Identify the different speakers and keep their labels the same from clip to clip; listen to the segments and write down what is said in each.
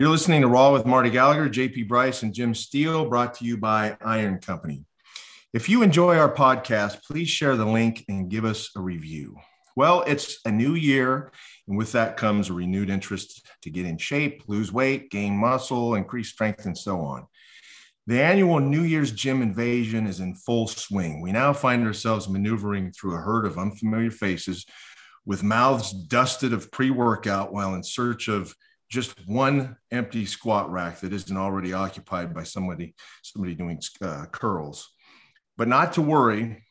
Speaker 1: You're listening to Raw with Marty Gallagher, JP Bryce, and Jim Steele, brought to you by Iron Company. If you enjoy our podcast, please share the link and give us a review. Well, it's a new year, and with that comes a renewed interest to get in shape, lose weight, gain muscle, increase strength, and so on. The annual New Year's gym invasion is in full swing. We now find ourselves maneuvering through a herd of unfamiliar faces with mouths dusted of pre workout while in search of just one empty squat rack that isn't already occupied by somebody somebody doing uh, curls. But not to worry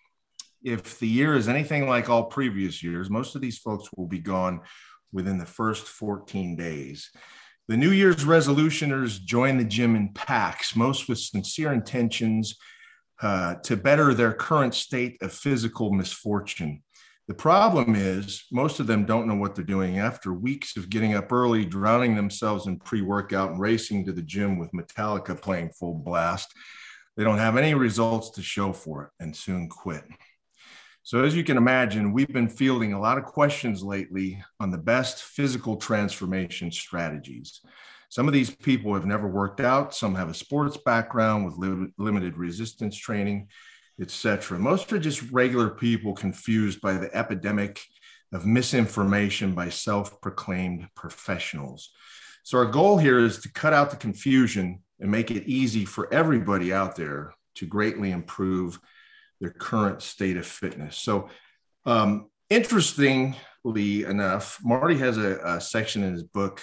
Speaker 1: if the year is anything like all previous years most of these folks will be gone within the first 14 days. The new year's resolutioners join the gym in packs most with sincere intentions uh, to better their current state of physical misfortune the problem is, most of them don't know what they're doing. After weeks of getting up early, drowning themselves in pre workout, and racing to the gym with Metallica playing full blast, they don't have any results to show for it and soon quit. So, as you can imagine, we've been fielding a lot of questions lately on the best physical transformation strategies. Some of these people have never worked out, some have a sports background with limited resistance training etc. Most are just regular people confused by the epidemic of misinformation by self proclaimed professionals. So, our goal here is to cut out the confusion and make it easy for everybody out there to greatly improve their current state of fitness. So, um, interestingly enough, Marty has a, a, section in his book,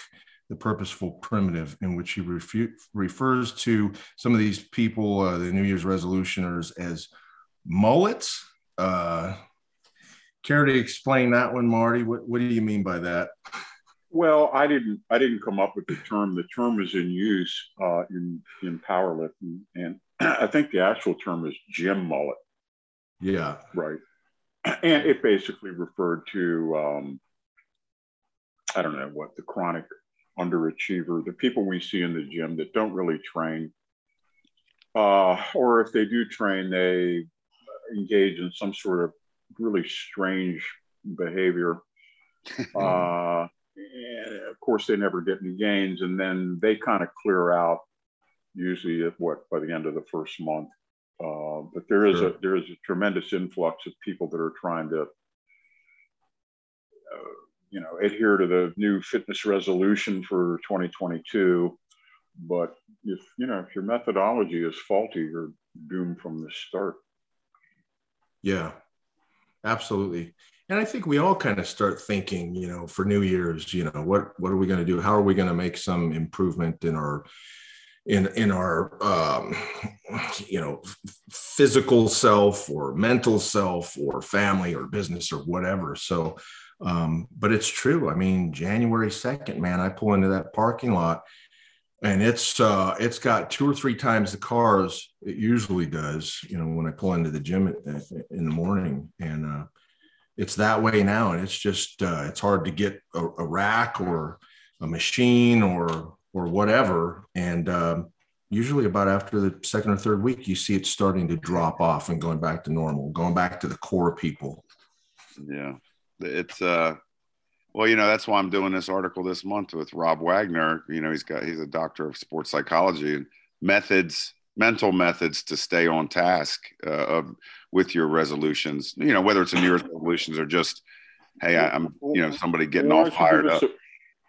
Speaker 1: The Purposeful Primitive, in which he refu- refers to some of these people, uh, the New Year's resolutioners, as mullets. Uh, care to explain that one, Marty? What, what do you mean by that?
Speaker 2: Well, I didn't. I didn't come up with the term. The term is in use uh, in in powerlifting, and I think the actual term is gym mullet.
Speaker 1: Yeah.
Speaker 2: Right. And it basically referred to um, I don't know what the chronic underachiever, the people we see in the gym that don't really train, uh, or if they do train, they engage in some sort of really strange behavior. uh, and of course, they never get any gains, and then they kind of clear out. Usually, at what by the end of the first month. Uh, but there is sure. a there is a tremendous influx of people that are trying to, uh, you know, adhere to the new fitness resolution for 2022. But if you know if your methodology is faulty, you're doomed from the start.
Speaker 1: Yeah, absolutely. And I think we all kind of start thinking, you know, for New Year's, you know, what what are we going to do? How are we going to make some improvement in our in in our um, you know physical self or mental self or family or business or whatever. So, um, but it's true. I mean, January second, man, I pull into that parking lot and it's uh, it's got two or three times the cars it usually does. You know, when I pull into the gym in the morning, and uh, it's that way now, and it's just uh, it's hard to get a, a, rack or a machine or or whatever, and um, usually about after the second or third week, you see it starting to drop off and going back to normal, going back to the core people.
Speaker 3: Yeah, it's uh well, you know, that's why I'm doing this article this month with Rob Wagner. You know, he's got he's a doctor of sports psychology and methods, mental methods to stay on task uh, of, with your resolutions. You know, whether it's a New Year's resolutions or just, hey, I, am you know somebody getting all fired up.
Speaker 2: A,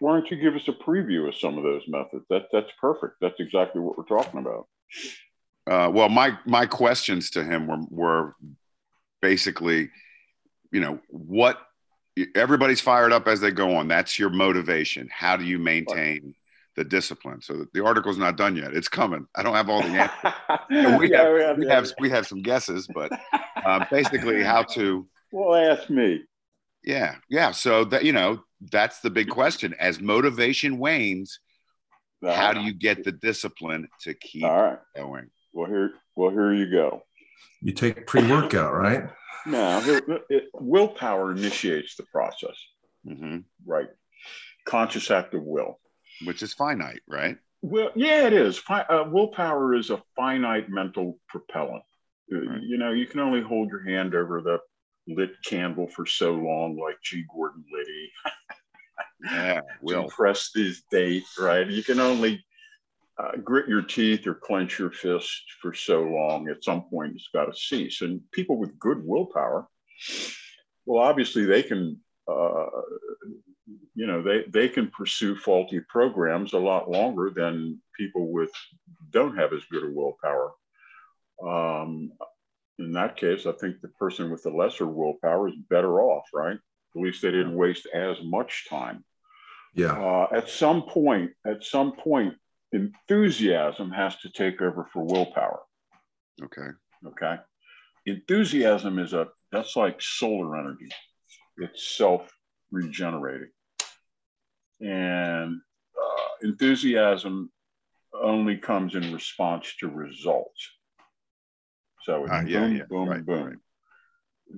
Speaker 2: why don't you give us a preview of some of those methods? That that's perfect. That's exactly what we're talking about.
Speaker 3: Uh, well, my my questions to him were were basically, you know, what everybody's fired up as they go on. That's your motivation. How do you maintain the discipline? So the article's not done yet. It's coming. I don't have all the answers. we, yeah, have, we, have, we, have, we have some guesses, but um, basically how to.
Speaker 2: Well, ask me.
Speaker 3: Yeah, yeah. So that you know, that's the big question. As motivation wanes, uh, how do you get the discipline to keep all right. going?
Speaker 2: Well, here, well, here you go.
Speaker 1: You take pre-workout, right?
Speaker 2: No, it, it, willpower initiates the process. Mm-hmm. Right. Conscious act of will.
Speaker 3: Which is finite, right?
Speaker 2: Well, yeah, it is. Uh, willpower is a finite mental propellant. Uh, right. You know, you can only hold your hand over the lit candle for so long, like G. Gordon Liddy.
Speaker 3: yeah, will.
Speaker 2: press this date, right? You can only uh, grit your teeth or clench your fist for so long. At some point, it's got to cease. And people with good willpower, well, obviously they can, uh, you know, they they can pursue faulty programs a lot longer than people with don't have as good a willpower. Um, in that case, I think the person with the lesser willpower is better off, right? At least they didn't waste as much time.
Speaker 1: Yeah.
Speaker 2: Uh, at some point, at some point, enthusiasm has to take over for willpower.
Speaker 3: Okay.
Speaker 2: Okay. Enthusiasm is a that's like solar energy. It's self regenerating, and uh, enthusiasm only comes in response to results. So it's
Speaker 3: Uh,
Speaker 2: boom,
Speaker 3: yeah, yeah,
Speaker 2: boom,
Speaker 3: right,
Speaker 2: boom.
Speaker 3: right.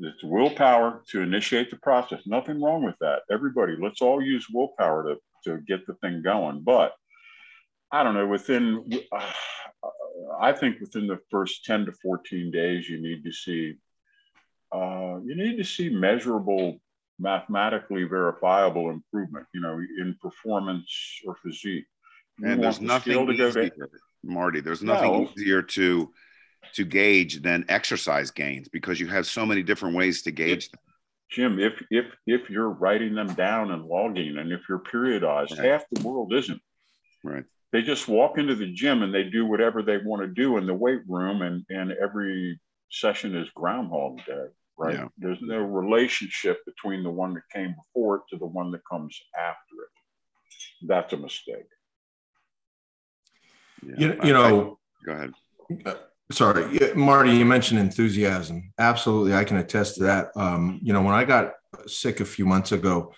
Speaker 2: It's willpower to initiate the process. Nothing wrong with that. Everybody, let's all use willpower to, to get the thing going. But I don't know, within, uh, I think within the first 10 to 14 days, you need to see, uh, you need to see measurable, mathematically verifiable improvement, you know, in performance or physique. You
Speaker 3: And there's
Speaker 2: the
Speaker 3: nothing
Speaker 2: go
Speaker 3: easier,
Speaker 2: to-
Speaker 3: Marty. There's nothing
Speaker 2: No.
Speaker 3: easier to to gauge than exercise gains because you have so many different ways to gauge them.
Speaker 2: Jim, if if if you're writing them down and logging, and if you're periodized,
Speaker 3: Right.
Speaker 2: half the world isn't.
Speaker 3: Right.
Speaker 2: They just walk into the gym and they do whatever they want to do in the weight room, and and every session is Groundhog Day. Right.
Speaker 3: Yeah.
Speaker 2: There's no relationship between the one that came before it to the one that comes after it. That's a mistake.
Speaker 3: Yeah.
Speaker 1: You,
Speaker 3: I-
Speaker 1: you know,
Speaker 3: I- go ahead.
Speaker 1: sorry, Marty, you mentioned enthusiasm. Absolutely. I can attest to that. Um, you know, when I got sick a few months ago,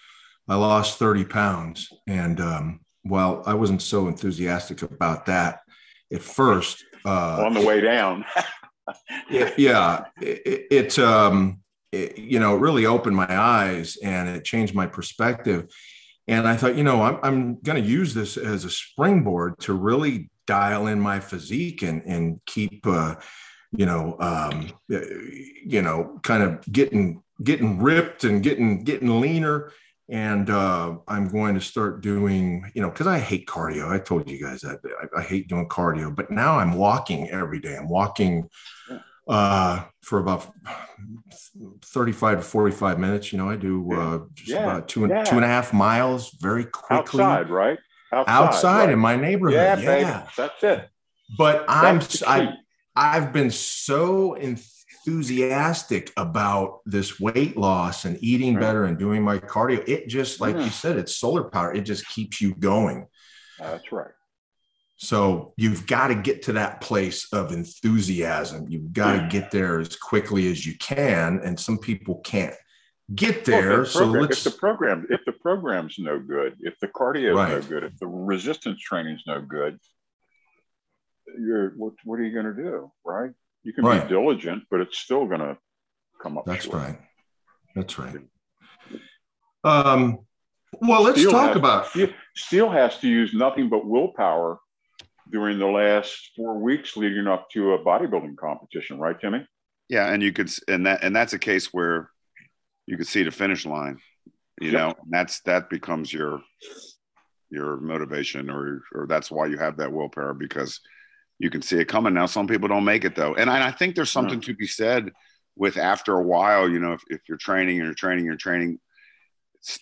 Speaker 1: I lost 30 pounds. And um, while I wasn't so enthusiastic about that at first, uh,
Speaker 2: On the way down.
Speaker 1: yeah, yeah. It, it, um it, you know it really opened my eyes and it changed my perspective. And i thought you know i'm, I'm going to use this as a springboard to really dial in my physique and and keep uh you know um you know kind of getting getting ripped and getting getting leaner and uh, I'm going to start doing, you know, because I hate cardio. I told you guys that I, I, hate doing cardio, but now I'm walking every day. I'm walking uh, for about 35 to 45 minutes. You know, I do uh, just
Speaker 2: Yeah.
Speaker 1: about two and
Speaker 2: Yeah.
Speaker 1: two and a half miles very quickly
Speaker 2: outside, right?
Speaker 1: outside
Speaker 2: right?
Speaker 1: in my neighborhood.
Speaker 2: Yeah,
Speaker 1: Yeah,
Speaker 2: baby. That's it.
Speaker 1: but I'm I. I've been so enthusiastic about this weight loss and eating
Speaker 2: Right.
Speaker 1: better and doing my cardio. It just, like
Speaker 2: Yeah.
Speaker 1: you mm. said, it's solar power. It just keeps you going.
Speaker 2: That's right.
Speaker 1: So you've got to get to that place of enthusiasm. You've got to mm. get there as quickly as you can. And some people can't get there.
Speaker 2: the
Speaker 1: so let's,
Speaker 2: if the program if the program's no good, if the cardio is no good, if the resistance training's no good, you're what, what are you going to do, right? You can
Speaker 1: Right.
Speaker 2: be diligent, but it's still going to come up
Speaker 1: that's
Speaker 2: short.
Speaker 1: right. That's right. Um, well, let's
Speaker 2: Steele
Speaker 1: talk
Speaker 2: has-
Speaker 1: about
Speaker 2: Steele, Steele has to use nothing but willpower during the last four weeks leading up to a bodybuilding competition, right, Timmy?
Speaker 3: Yeah, and you could, s- and that, and that's a case where you could see the finish line. You
Speaker 2: Yep.
Speaker 3: know, and that's that becomes your your motivation, or or that's why you have that willpower because you can see it coming. Now, some people don't make it though, and I, I think there's something to be said with after a while. You know, if, if you're training and you're training, you're training.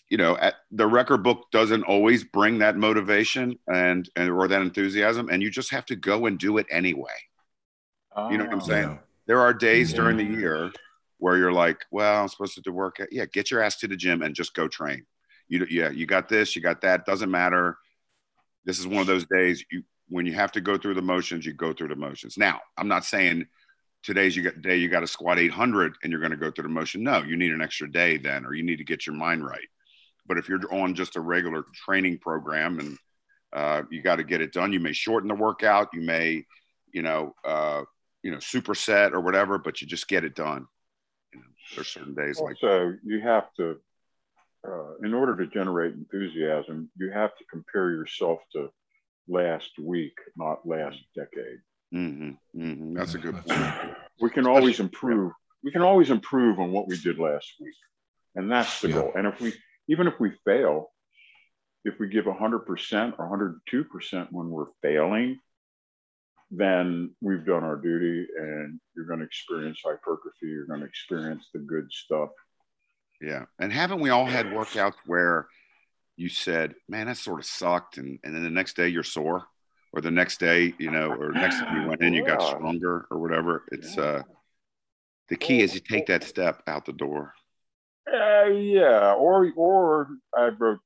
Speaker 3: You know, at, the record book doesn't always bring that motivation and and or that enthusiasm, and you just have to go and do it anyway. You know what I'm
Speaker 2: Ah,
Speaker 3: saying?
Speaker 1: Yeah.
Speaker 3: There are days
Speaker 1: Yeah.
Speaker 3: during the year where you're like, well, I'm supposed to do work. Yeah, get your ass to the gym and just go train. You, yeah, you got this, you got that. Doesn't matter. This is one of those days you when you have to go through the motions, you go through the motions. Now, I'm not saying today's you got day you got to squat 800 and you're going to go through the motion. No, you need an extra day then, or you need to get your mind right. But if you're on just a regular training program and uh, you got to get it done, you may shorten the workout. You may, you know, uh, you know, superset or whatever, but you just get it done. You know, there's certain days like
Speaker 2: so you have to, uh, in order to generate enthusiasm, you have to compare yourself to last week, not last decade.
Speaker 3: hmm hmm that's a good point.
Speaker 2: We can always improve. We can always improve on what we did last week, and that's the
Speaker 1: Yeah.
Speaker 2: goal. And if we, even if we fail, if we give 100% or 102% when we're failing, then we've done our duty and you're going to experience hypertrophy. You're going to experience the good stuff.
Speaker 3: Yeah. And haven't we all had workouts where you said, man, that sort of sucked. And, and then the next day you're sore or the next day, you know, or next time you went in, you got stronger or whatever. It's, uh, the key is you take that step out the door.
Speaker 2: Uh, yeah. Or, or I wrote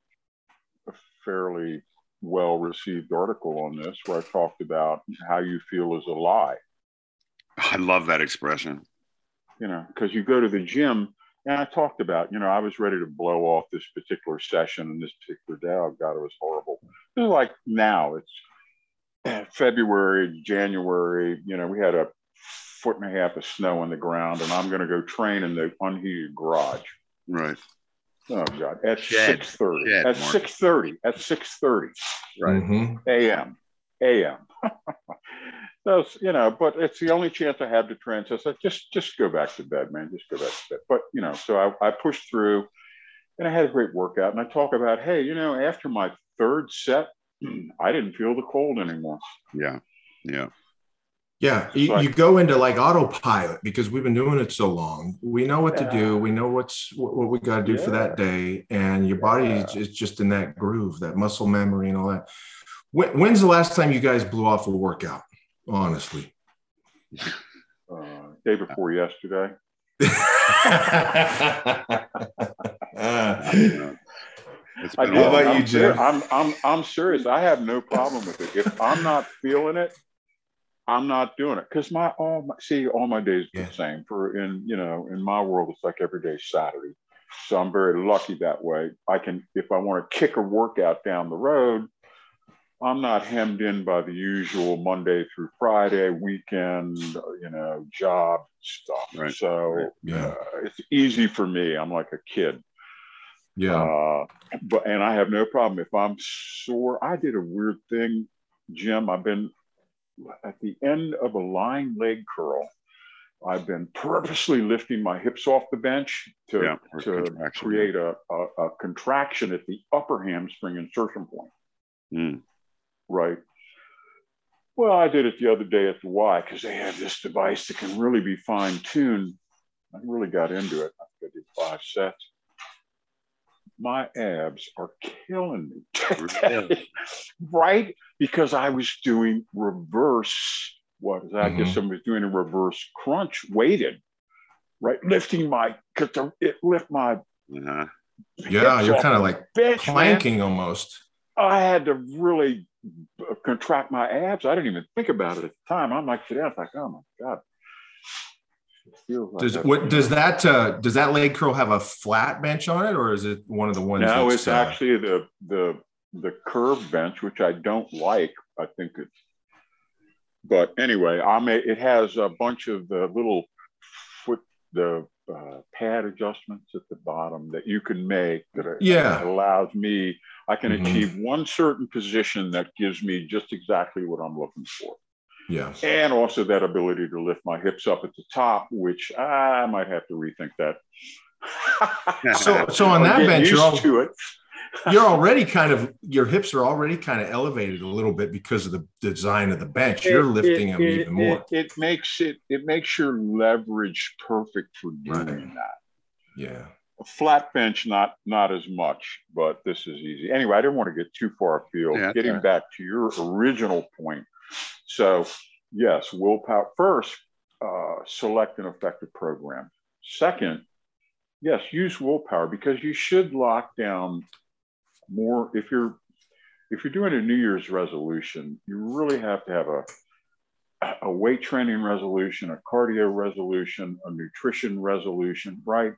Speaker 2: a fairly well received article on this where I talked about how you feel is a lie.
Speaker 3: I love that expression.
Speaker 2: You know, because you go to the gym and I talked about, you know, I was ready to blow off this particular session and this particular day. Oh God, it was horrible. It's like now it's February, January, you know, we had a foot and a half of snow on the ground and I'm going to go train in the unheated garage.
Speaker 3: Right.
Speaker 2: Oh God! At six thirty. At six thirty. At six thirty. Right. Mm-hmm. A.M. A.M. so you know, but it's the only chance I have to train. So I just just go back to bed, man. Just go back to bed. But you know, so I, I pushed through, and I had a great workout. And I talk about, hey, you know, after my third set, I didn't feel the cold anymore.
Speaker 3: Yeah. Yeah.
Speaker 1: Yeah, you, you, go into like autopilot because we've been doing it so long. We know what yeah. to do. We know what's what we got to do yeah. for that day, and your body yeah. is just in that groove, that muscle memory, and all that. When, when's the last time you guys blew off a workout? Honestly,
Speaker 2: uh, day before yesterday. I do. How you, Jim? I'm, I'm, I'm serious. I have no problem with it. If I'm not feeling it, I'm not doing it because my all my see all my days yeah. the same. For in you know in my world, it's like every day Saturday. So I'm very lucky that way. I can if I want to kick a workout down the road, I'm not hemmed in by the usual Monday through Friday weekend, you know, job stuff. Right. So right. Yeah. Uh, it's easy for me. I'm like a kid.
Speaker 1: Yeah. Uh,
Speaker 2: but and I have no problem if I'm sore. I did a weird thing, Jim. I've been at the end of a lying leg curl, I've been purposely lifting my hips off the bench to, yeah, to create a, a, a, contraction at the upper hamstring insertion point. Mm. Right. Well, I did it the other day at the Y because they have this device that can really be fine tuned. I really got into it. I think I did five sets my abs are killing me. right? Because I was doing reverse, what is that? Mm-hmm. I guess I was doing a reverse crunch weighted, right? Lifting my, because it lift my.
Speaker 1: Uh-huh. Yeah, you're kind of like planking man. almost.
Speaker 2: I had to really contract my abs. I didn't even think about it at the time. I'm like, today, I was like, oh my God,
Speaker 1: like does what does that uh, does that leg curl have a flat bench on it, or is it one of the ones?
Speaker 2: No, it's uh, actually the the the curved bench, which I don't like. I think it's. But anyway, I'm it has a bunch of the little foot the uh, pad adjustments at the bottom that you can make that,
Speaker 1: yeah.
Speaker 2: that allows me I can mm-hmm. achieve one certain position that gives me just exactly what I'm looking for.
Speaker 1: Yeah.
Speaker 2: And also that ability to lift my hips up at the top, which I might have to rethink that.
Speaker 1: so, so on that bench, you're all, to it. You're already kind of your hips are already kind of elevated a little bit because of the design of the bench. You're it, lifting it, them it, even more.
Speaker 2: It, makes it it makes your leverage perfect for doing right. that.
Speaker 1: Yeah.
Speaker 2: A flat bench, not not as much, but this is easy. Anyway, I didn't want to get too far afield. Yeah, Getting right. back to your original point, so, yes, willpower first, uh, select an effective program. Second, yes, use willpower because you should lock down more. If you're if you're doing a New Year's resolution, you really have to have a a weight training resolution, a cardio resolution, a nutrition resolution, right?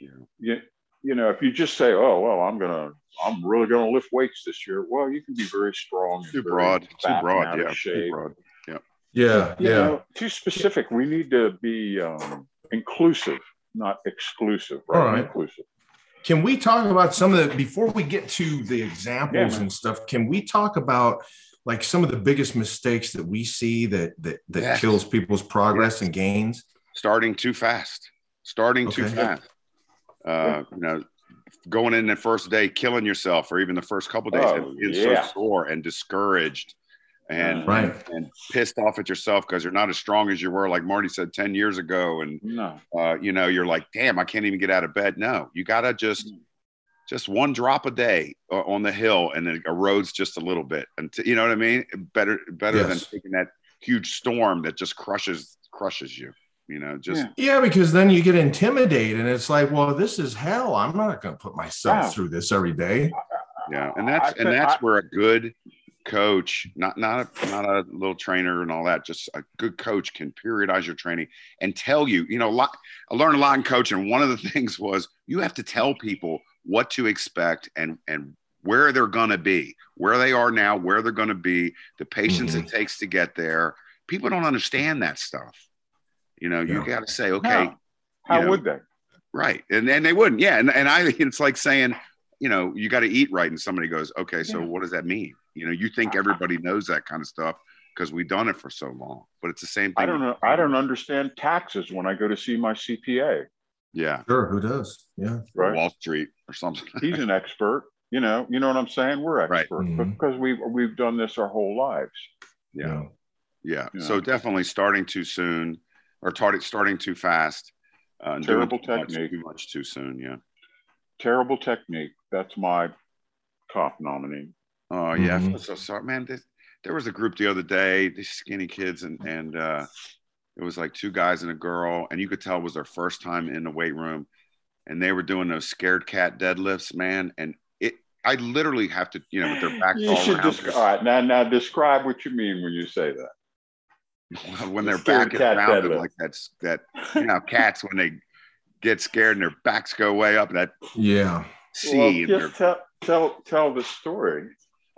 Speaker 2: Yeah. You, you know, if you just say, "Oh, well, I'm gonna, I'm really gonna lift weights this year," well, you can be very strong.
Speaker 3: Too broad. Too broad. Yeah. Too broad.
Speaker 1: Yeah. Yeah.
Speaker 2: You
Speaker 1: yeah.
Speaker 2: Know, too specific. We need to be um, inclusive, not exclusive. Right? All right. Inclusive.
Speaker 1: Can we talk about some of the before we get to the examples yeah, and stuff? Can we talk about like some of the biggest mistakes that we see that that that yes. kills people's progress yes. and gains?
Speaker 3: Starting too fast. Starting okay. too fast. Uh, you know, going in the first day, killing yourself, or even the first couple days,
Speaker 2: Oh,
Speaker 3: and being
Speaker 2: yeah.
Speaker 3: so sore and discouraged, and
Speaker 1: Right.
Speaker 3: and pissed off at yourself because you're not as strong as you were, like Marty said ten years ago, and
Speaker 2: No.
Speaker 3: uh, you know you're like, damn, I can't even get out of bed. No, you gotta just just one drop a day uh, on the hill, and it erodes just a little bit, and you know what I mean. Better better than taking that huge storm that just crushes crushes you. You know, just
Speaker 2: Yeah.
Speaker 1: Yeah, because then you get intimidated and it's like, well, this is hell. I'm not going to put myself
Speaker 2: Wow.
Speaker 1: through this every day.
Speaker 3: Yeah, and that's
Speaker 2: I
Speaker 3: and that's
Speaker 2: I-
Speaker 3: where a good coach, not not a not a little trainer and all that, just a good coach can periodize your training and tell you. You know, a lot, I learned a lot in coaching. One of the things was you have to tell people what to expect and and where they're going to be, where they are now, where they're going to be, the patience it mm-hmm. takes to get there. People don't understand that stuff. You know, you got to say, okay,
Speaker 2: No. How
Speaker 3: you know,
Speaker 2: would they?
Speaker 3: Right. And and they wouldn't. Yeah. And, and I it's like saying, you know, you got to eat right. And somebody goes, okay, so
Speaker 2: Yeah.
Speaker 3: what does that mean? You know, you think everybody knows that kind of stuff because we've done it for so long. But it's the same thing.
Speaker 2: I don't know. I don't understand taxes when I go to see my CPA.
Speaker 3: Yeah.
Speaker 1: Sure, who does? Yeah.
Speaker 2: Right.
Speaker 3: Wall Street or something.
Speaker 2: He's an expert. You know. You know what I'm saying? We're
Speaker 3: Right.
Speaker 2: experts
Speaker 1: Mhm.
Speaker 2: because we've we've done this our whole lives.
Speaker 3: yeah. Yeah.
Speaker 2: Yeah.
Speaker 3: So definitely starting too soon or tar- starting too fast. Uh,
Speaker 2: Terrible
Speaker 3: too much-
Speaker 2: technique.
Speaker 3: Too much too soon. Yeah.
Speaker 2: Terrible technique. That's my top nominee.
Speaker 3: Oh yeah, I
Speaker 1: Mhm.
Speaker 3: feel so sorry, man. This, there was a group the other day, these skinny kids, and and uh, it was like two guys and a girl, and you could tell it was their first time in the weight room, and they were doing those scared cat deadlifts, man. And it, I literally have to, you know, with their back.
Speaker 2: You
Speaker 3: all
Speaker 2: should
Speaker 3: around,
Speaker 2: just all right now. Now describe what you mean when you say that.
Speaker 3: when their
Speaker 2: Scared
Speaker 3: back is
Speaker 2: cat
Speaker 3: rounded
Speaker 2: deadlift.
Speaker 3: like that's that. You know, cats when they get scared and their backs go way up, that
Speaker 1: Yeah.
Speaker 3: See,
Speaker 2: Well,
Speaker 3: in
Speaker 2: just tell tell tell the story.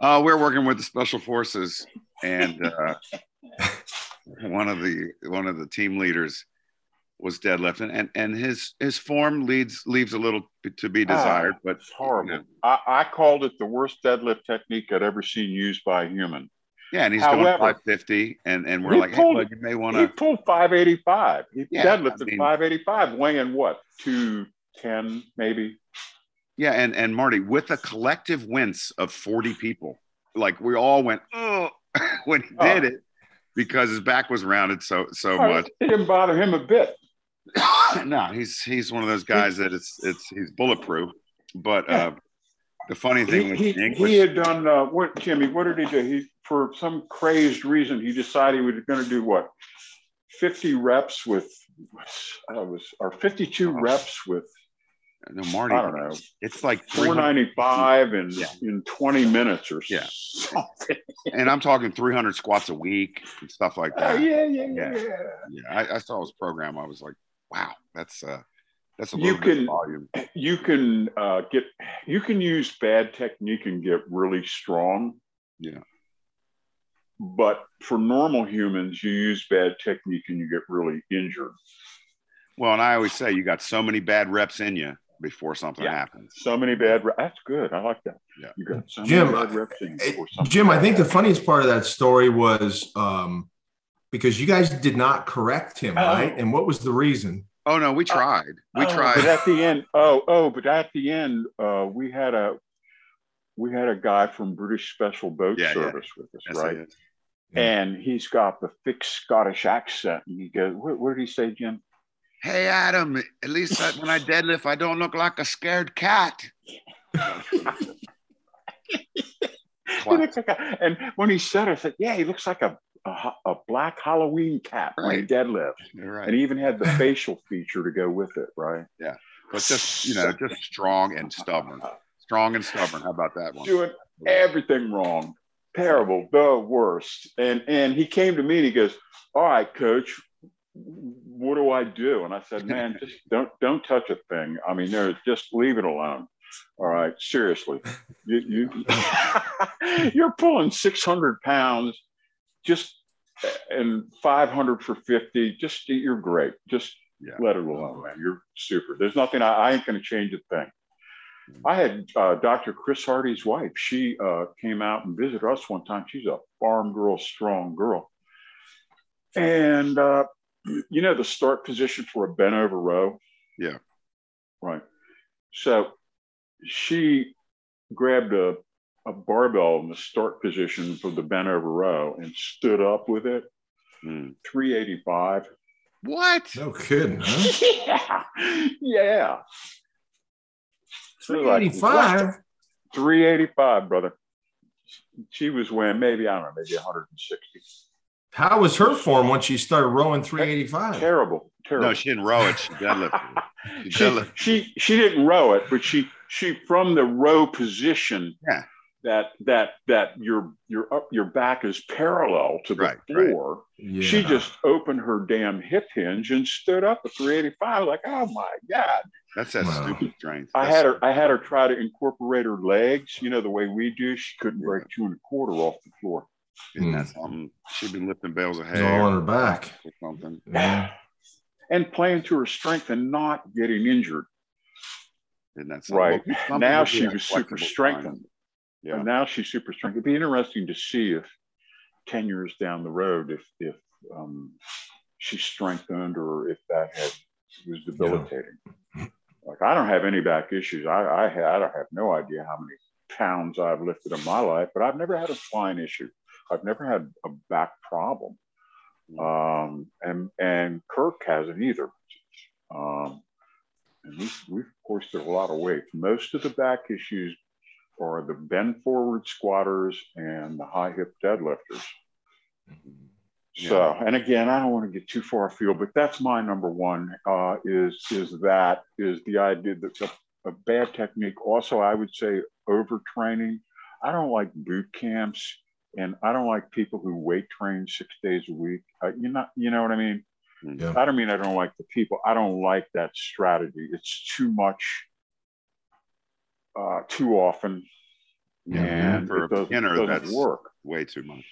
Speaker 3: Uh, we're working with the special forces, and uh, one of the one of the team leaders was deadlifting, and and his his form leads leaves a little to be desired, but
Speaker 2: It's horrible.
Speaker 3: you know,
Speaker 2: I, I called it the worst deadlift technique I'd ever seen used by a human.
Speaker 3: Yeah, and he's doing
Speaker 2: However,
Speaker 3: 550, and and we're
Speaker 2: he
Speaker 3: like,
Speaker 2: pulled-
Speaker 3: hey, you may want to.
Speaker 2: He pulled 585. He
Speaker 3: Yeah,
Speaker 2: deadlifted
Speaker 3: I mean-
Speaker 2: 585, weighing what? 210 maybe?
Speaker 3: yeah, and and Marty with a collective wince of 40 people, like we all went, oh, when he
Speaker 2: Oh.
Speaker 3: did it because his back was rounded so so
Speaker 2: Oh,
Speaker 3: much.
Speaker 2: It didn't bother him a bit.
Speaker 3: no, he's he's one of those guys that it's it's he's bulletproof. But uh, the funny
Speaker 2: He,
Speaker 3: thing with
Speaker 2: he,
Speaker 3: English,
Speaker 2: he had done uh, what, Jimmy? What did he do? He, for some crazed reason, he decided he was going to do what? 50 reps with, uh, was or 52
Speaker 3: Oh.
Speaker 2: reps with
Speaker 3: no Marty,
Speaker 2: I don't know.
Speaker 3: it's like 300,
Speaker 2: 495 in
Speaker 3: Yeah.
Speaker 2: in 20 minutes or
Speaker 3: Yeah.
Speaker 2: something.
Speaker 3: and I'm talking 300 squats a week and stuff like
Speaker 2: Oh,
Speaker 3: that.
Speaker 2: yeah, yeah,
Speaker 3: Yeah.
Speaker 2: yeah.
Speaker 3: Yeah, I, I saw his program. I was like, wow, that's uh, that's a
Speaker 2: You can-
Speaker 3: volume.
Speaker 2: You can uh, get you can use bad technique and get really strong.
Speaker 3: Yeah.
Speaker 2: But for normal humans, you use bad technique and you get really injured.
Speaker 3: Well, and I always say you got so many bad reps in you before something
Speaker 2: Yeah.
Speaker 3: happens.
Speaker 2: So many bad. Re- That's good. I like that.
Speaker 3: Yeah.
Speaker 2: You got so
Speaker 1: Jim,
Speaker 2: many bad reps in you before something
Speaker 1: Jim, I think the funniest part of that story was um, because you guys did not correct him,
Speaker 2: Oh.
Speaker 1: right? And what was the reason?
Speaker 3: Oh no, we tried. We
Speaker 2: Oh,
Speaker 3: tried.
Speaker 2: But at the end, oh, oh, but at the end, uh, we had a we had a guy from British Special Boat
Speaker 3: Yeah, yeah.
Speaker 2: Service with us,
Speaker 3: Yes,
Speaker 2: right?
Speaker 3: It is.
Speaker 2: And he's got the thick Scottish accent, and he goes, where, what did he say, Jim?"
Speaker 3: Hey Adam, at least I, when I deadlift, I don't look like a scared cat.
Speaker 2: Like a- and when he said it, I said, "Yeah, he looks like a a, a black Halloween cat when he
Speaker 3: Right.
Speaker 2: deadlift."
Speaker 3: Right.
Speaker 2: And he even had the facial feature to go with it, right? Yeah.
Speaker 3: But just you know, just strong and stubborn. Strong and stubborn. How about that one?
Speaker 2: doing everything wrong, terrible, the worst. And and he came to me and he goes, "All right, coach, what do I do?" And I said, "Man, just don't don't touch a thing. I mean, there's just leave it alone. All right, seriously, you you you're pulling 600 pounds, just and 500 for 50. Just you're great. Just
Speaker 3: Yeah.
Speaker 2: let it alone, man. You're super. There's nothing. I, I ain't going to change a thing." I had uh, Dr. Chris Hardy's wife. She uh, came out and visited us one time. She's a farm girl, strong girl. And, uh, you know, the start position for a bent over row?
Speaker 3: Yeah.
Speaker 2: Right. So she grabbed a, a barbell in the start position for the bent over row and stood up with it.
Speaker 3: Mm.
Speaker 2: 385.
Speaker 3: What?
Speaker 1: No kidding, huh?
Speaker 2: yeah. Yeah.
Speaker 1: Three eighty five.
Speaker 2: 385, brother. She was weighing maybe, I don't know, maybe 160.
Speaker 1: How was her form once she started rowing 385?
Speaker 2: Terrible. Terrible.
Speaker 3: No, she didn't row it. She deadlifted. it. She
Speaker 2: she, she she didn't row it, but she she from the row position
Speaker 3: Yeah.
Speaker 2: That that that your your up your back is parallel to the
Speaker 3: Right, right.
Speaker 2: floor.
Speaker 1: Yeah.
Speaker 2: She just opened her damn hip hinge and stood up at 385. Like, oh my god!
Speaker 3: That's that
Speaker 1: Wow.
Speaker 3: stupid strength.
Speaker 2: I
Speaker 3: That's-
Speaker 2: had her I had her try to incorporate her legs, you know, the way we do. She couldn't break two and a quarter off the floor.
Speaker 3: Isn't that hmm. something? She'd been lifting bales of
Speaker 1: It's
Speaker 3: hay
Speaker 1: all on her back.
Speaker 3: or something.
Speaker 1: Yeah.
Speaker 2: And playing to her strength and not getting injured.
Speaker 3: Isn't that something?
Speaker 2: Right.
Speaker 3: Well,
Speaker 2: now she was super
Speaker 3: flexible
Speaker 2: strengthened.
Speaker 3: Yeah.
Speaker 2: And now she's super strong. It'd be interesting to see if 10 years down the road, if, if um, she strengthened or if that had, was debilitating. Like, I don't have any back issues. I, I, had, I don't have no idea how many pounds I've lifted in my life, but I've never had a spine issue. I've never had a back problem. Um, and, and Kirk hasn't either. Um, and we've, we've of course did a lot of weight. Most of the back issues are the bend forward squatters and the high hip deadlifters. So, and again, I don't want to get too far afield, but that's my number one. Uh, is is that is the idea that a, a bad technique. Also, I would say overtraining. I don't like boot camps, and I don't like people who weight train six days a week. Uh, you know, you know what I mean.
Speaker 1: Yeah.
Speaker 2: I don't mean I don't like the people. I don't like that strategy. It's too much, uh, too often,
Speaker 3: Yeah,
Speaker 2: and
Speaker 3: for
Speaker 2: it
Speaker 3: a
Speaker 2: doesn't,
Speaker 3: beginner,
Speaker 2: doesn't
Speaker 3: that's
Speaker 2: work.
Speaker 3: way too much.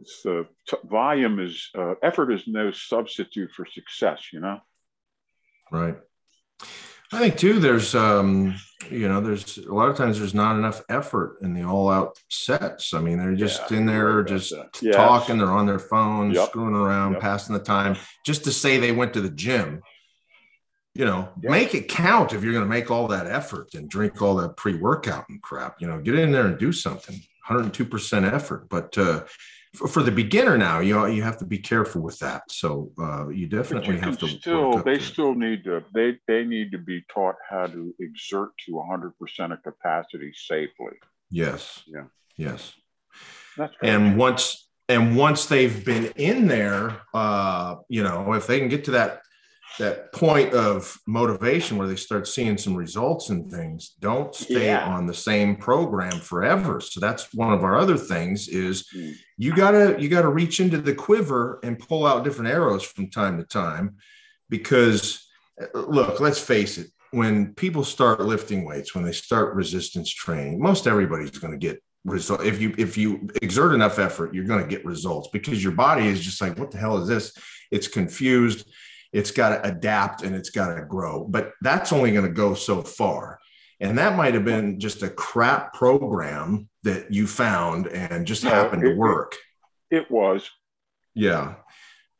Speaker 2: It's the t- volume is uh, effort is no substitute for success. You know.
Speaker 1: Right. I think too, there's, um, you know, there's a lot of times there's not enough effort in the all out sets. I mean, they're just
Speaker 2: Yeah,
Speaker 1: in there, just.
Speaker 2: Yes.
Speaker 1: talking, they're on their phone,
Speaker 2: Yep.
Speaker 1: screwing around,
Speaker 2: Yep.
Speaker 1: passing the time just to say they went to the gym. You know,
Speaker 2: Yeah.
Speaker 1: make it count if you're going to make all that effort and drink all that pre workout and crap. You know, get in there and do something. 102% effort. But uh, for, for the beginner now, you know, you have to be careful with that. So uh, you definitely
Speaker 2: you
Speaker 1: have to.
Speaker 2: still, they
Speaker 1: to
Speaker 2: still need to, they, they need to be taught how to exert to 100% of capacity safely.
Speaker 1: Yes.
Speaker 3: Yeah.
Speaker 1: Yes.
Speaker 2: That's great.
Speaker 1: And once and once they've been in there, uh, you know, if they can get to that that point of motivation where they start seeing some results and things, don't stay
Speaker 2: Yeah.
Speaker 1: on the same program forever. So that's one of our other things is
Speaker 2: Mm.
Speaker 1: you gotta you gotta reach into the quiver and pull out different arrows from time to time because uh, look, let's face it, when people start lifting weights, when they start resistance training, most everybody's going to get result. If you if you exert enough effort, you're going to get results because your body is just like, what the hell is this? It's confused. It's got to adapt and it's got to grow. But that's only going to go so far. And that might have been just a crap program that you found and just
Speaker 2: No,
Speaker 1: happened
Speaker 2: it-
Speaker 1: to work.
Speaker 2: it was,
Speaker 1: Yeah.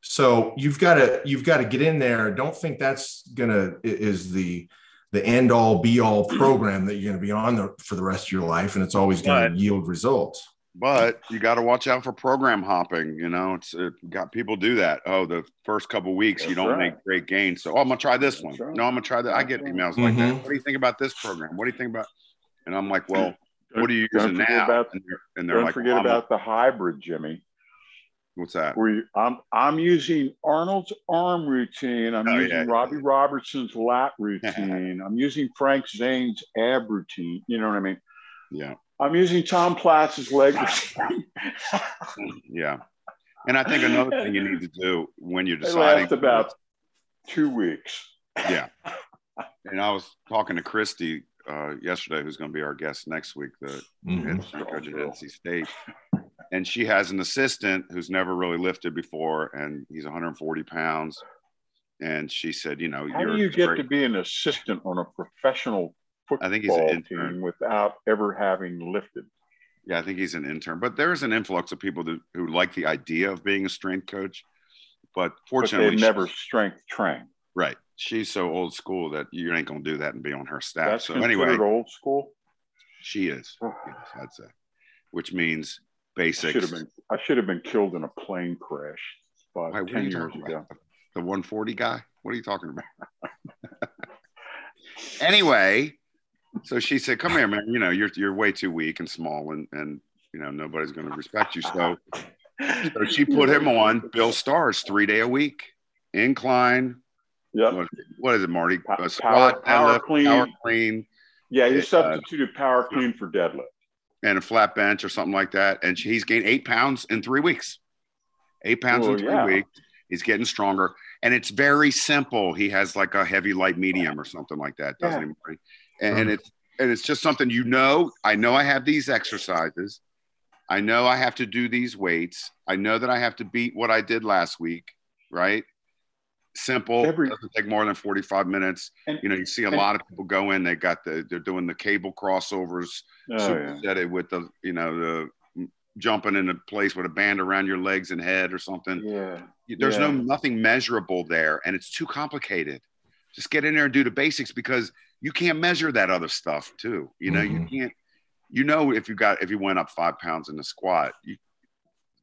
Speaker 1: So you've got to you've got to get in there. Don't think that's gonna is the the end all be all program that you're gonna be on the, for the rest of your life, and it's always gonna
Speaker 3: But-
Speaker 1: yield results.
Speaker 3: But you got to watch out for program hopping. You know, it's it got people do that. Oh, the first couple weeks you don't
Speaker 2: right.
Speaker 3: make great gains. So, oh, I'm gonna try this one.
Speaker 2: Right.
Speaker 3: No, I'm gonna try that. I get
Speaker 2: That's right.
Speaker 3: emails like that.
Speaker 1: Mhm.
Speaker 3: What do you think about this program? What do you think about? And I'm like, well, what are you
Speaker 2: Don't
Speaker 3: using now?
Speaker 2: about-
Speaker 3: and they're, and they're
Speaker 2: don't
Speaker 3: like,
Speaker 2: forget
Speaker 3: well, I'm-
Speaker 2: about the hybrid, Jimmy.
Speaker 3: what's that?
Speaker 2: Where you, I'm I'm using Arnold's arm routine. I'm
Speaker 3: Oh,
Speaker 2: using
Speaker 3: yeah.
Speaker 2: Robby Robinson's lat routine. I'm using Frank Zane's ab routine. You know what I mean?
Speaker 3: Yeah,
Speaker 2: I'm using Tom Platz's leg routine.
Speaker 3: yeah. And I think another thing you need to do when you're
Speaker 2: They
Speaker 3: deciding
Speaker 2: last about two weeks.
Speaker 3: yeah. And I was talking to Christy uh, yesterday, who's going to be our guest next week, the
Speaker 1: Mhm.
Speaker 3: head strength coach at NC State. And she has an assistant who's never really lifted before, and he's 140 pounds. And she said, you know,
Speaker 2: How
Speaker 3: you're
Speaker 2: do you get
Speaker 3: great-
Speaker 2: to be an assistant on a professional
Speaker 3: I think he's an intern.
Speaker 2: team without ever having lifted?
Speaker 3: Yeah, I think he's an intern. But there's an influx of people that, who like the idea of being a strength coach. But
Speaker 2: But
Speaker 3: fortunately,
Speaker 2: they never strength train.
Speaker 3: Right. she's so old school that you ain't gonna do that and be on her staff.
Speaker 2: That's
Speaker 3: so anyway,
Speaker 2: old school.
Speaker 3: She is. yes, I'd say, which means basics.
Speaker 2: Should have been. I should have been killed in a plane crash about Why, ten years ago.
Speaker 3: The 140 guy. What are you talking about? anyway, so she said, "Come here, man. You know, you're you're way too weak and small, and and you know nobody's going to respect you." So, so she put him on Bill Starr's three day a week incline.
Speaker 2: Yeah.
Speaker 3: What is it, Marty?
Speaker 2: A squat, power, power clean.
Speaker 3: Power clean.
Speaker 2: Yeah, you substituted uh, power clean for deadlift.
Speaker 3: And a flat bench or something like that. And he's gained eight pounds in three weeks. Eight pounds well, in three yeah. weeks. He's getting stronger. And it's very simple. He has like a heavy, light, medium or something like that, doesn't yeah. he? And, and it's and it's just something you know. I know I have these exercises. I know I have to do these weights. I know that I have to beat what I did last week, right? simple Every, doesn't take more than 45 minutes and, you know you see a and, lot of people go in they got the they're doing the cable crossovers oh, yeah. with the you know the jumping in a place with a band around your legs and head or something
Speaker 2: yeah
Speaker 3: there's
Speaker 2: yeah.
Speaker 3: no nothing measurable there and it's too complicated just get in there and do the basics because you can't measure that other stuff too you know mm-hmm. you can't you know if you got if you went up five pounds in the squat you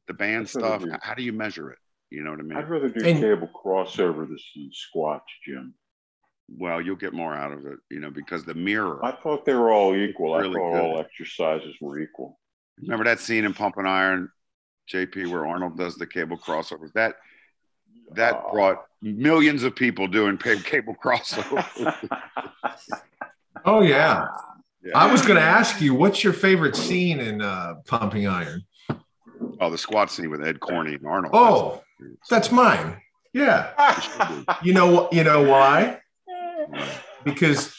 Speaker 3: the band That's stuff how do you measure it you know what I mean?
Speaker 2: I'd rather do and, cable crossover than squats, Jim.
Speaker 3: Well, you'll get more out of it, you know, because the mirror.
Speaker 2: I thought they were all equal. Really I thought good. all exercises were equal.
Speaker 3: Remember that scene in Pumping Iron, JP, where Arnold does the cable crossovers? That that uh, brought millions of people doing cable crossover.
Speaker 1: oh yeah. yeah. I was going to ask you, what's your favorite scene in uh, Pumping Iron?
Speaker 3: Oh, the squat scene with Ed Corney and Arnold.
Speaker 1: Oh, that's mine. Yeah. you know you know why? Because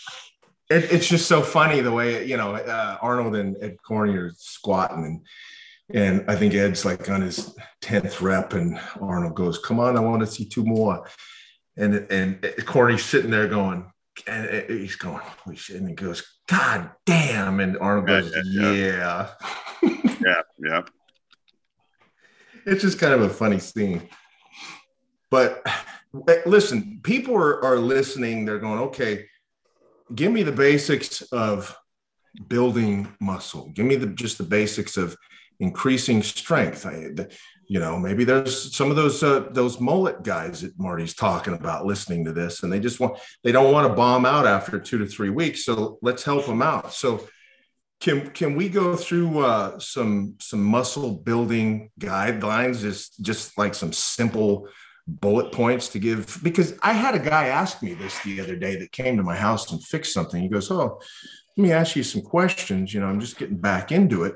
Speaker 1: it, it's just so funny the way you know uh, Arnold and Ed Corney are squatting and and I think Ed's like on his tenth rep and Arnold goes, "Come on, I want to see two more." And and Corney's sitting there going, and he's going, "Holy shit!" And he goes, "God damn!" And Arnold goes, "Yeah,
Speaker 3: yeah, yeah." yeah, yeah.
Speaker 1: It's just kind of a funny scene. But eh, listen, people are, are listening. They're going, okay, give me the basics of building muscle. Give me the just the basics of increasing strength. I, you know, maybe there's some of those uh, those mullet guys that Marty's talking about listening to this, and they just want they don't want to bomb out after two to three weeks. So let's help them out. So can can we go through uh, some some muscle building guidelines? Just just like some simple bullet points to give because I had a guy ask me this the other day that came to my house and fixed something. He goes, "Oh, let me ask you some questions. You know, I'm just getting back into it."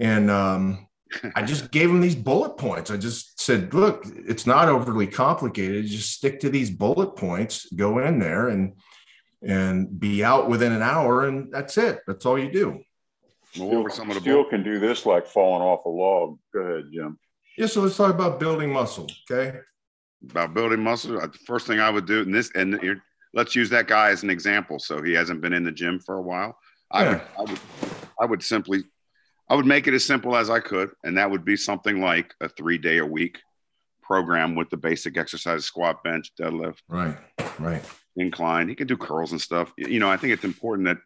Speaker 1: And um, I just gave him these bullet points. I just said, "Look, it's not overly complicated. Just stick to these bullet points. Go in there and and be out within an hour, and that's it. That's all you do."
Speaker 2: Steele, some of the steel can do this like falling off a log. Go ahead, Jim.
Speaker 1: Yeah, so let's talk about building muscle. Okay
Speaker 3: about building muscle, the first thing I would do, and this, and let's use that guy as an example. So he hasn't been in the gym for a while. I, would, I would, I would simply, I would make it as simple as I could, and that would be something like a three day a week program with the basic exercise: squat, bench, deadlift,
Speaker 1: right, right,
Speaker 3: incline. He can do curls and stuff. You know, I think it's important that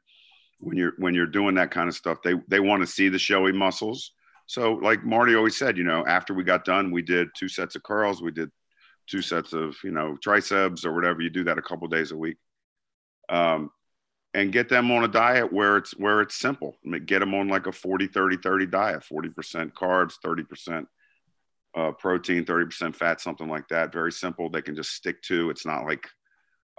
Speaker 3: when you're when you're doing that kind of stuff, they they want to see the showy muscles. So, like Marty always said, you know, after we got done, we did two sets of curls, we did two sets of you know triceps or whatever you do that a couple days a week um, and get them on a diet where it's where it's simple. Get them on like a 40 30 30 diet 40% carbs 30% uh, protein 30% fat something like that. Very simple. They can just stick to. It's not like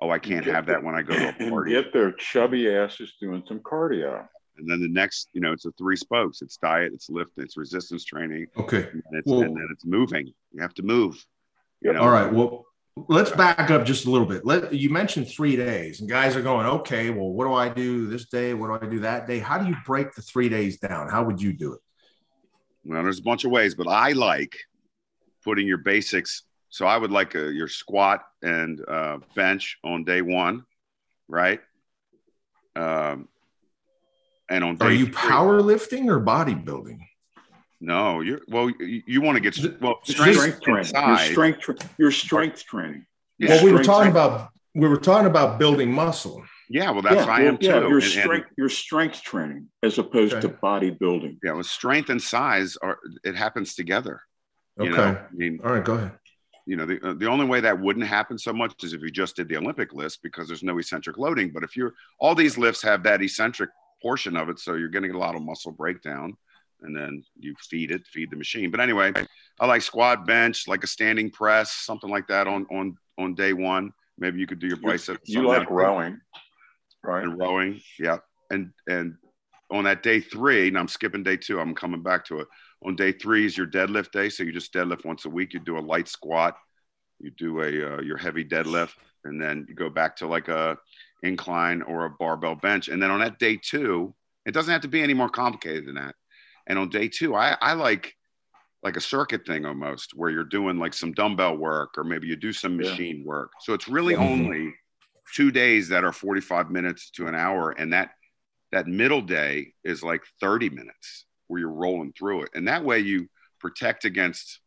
Speaker 3: oh i can't have that when i go to a party.
Speaker 2: Get their chubby asses doing some cardio.
Speaker 3: And then the next you know it's a three spokes. It's diet it's lift it's resistance training.
Speaker 1: Okay.
Speaker 3: And, it's, well, and then it's moving. You have to move.
Speaker 1: You know? All right. Well, let's back up just a little bit. Let you mentioned three days, and guys are going, okay, well, what do I do this day? What do I do that day? How do you break the three days down? How would you do it?
Speaker 3: Well, there's a bunch of ways, but I like putting your basics. So I would like a, your squat and uh, bench on day one, right? Um, and on
Speaker 1: are you powerlifting or bodybuilding?
Speaker 3: No, you're well, you, you want to get well
Speaker 2: strength, strength training. Your strength, your strength training.
Speaker 1: Yeah. Well, we were talking training. about we were talking about building muscle.
Speaker 3: Yeah, well, that's
Speaker 2: yeah,
Speaker 3: I am
Speaker 2: yeah,
Speaker 3: too.
Speaker 2: Your
Speaker 3: And- and-
Speaker 2: strength, your strength training, as opposed
Speaker 1: Okay.
Speaker 2: to bodybuilding.
Speaker 3: yeah, well, strength and size are it happens together. You
Speaker 1: Okay.
Speaker 3: know, I mean,
Speaker 1: All right, go ahead.
Speaker 3: you know, the, uh, the only way that wouldn't happen so much is if you just did the Olympic list because there's no eccentric loading. But if you're all these lifts have that eccentric portion of it, so you're going to get a lot of muscle breakdown, and then you feed it, feed the machine. But anyway, I like squat, bench, like a standing press, something like that on on on day one. Maybe you could do your
Speaker 2: You,
Speaker 3: biceps.
Speaker 2: you like
Speaker 3: like
Speaker 2: rowing, right?
Speaker 3: and rowing. Yeah. And and on that day three, and I'm skipping day two, I'm coming back to it. On day three is your deadlift day. So you just deadlift once a week. You do a light squat, you do a uh, your heavy deadlift, and then you go back to like a incline or a barbell bench. And then on that day two, it doesn't have to be any more complicated than that. And on day two, I, I like like a circuit thing almost where you're doing like some dumbbell work or maybe you do some
Speaker 2: Yeah.
Speaker 3: machine work. So it's really
Speaker 1: Mhm.
Speaker 3: only two days that are 45 minutes to an hour. And that that middle day is like 30 minutes where you're rolling through it. And that way you protect against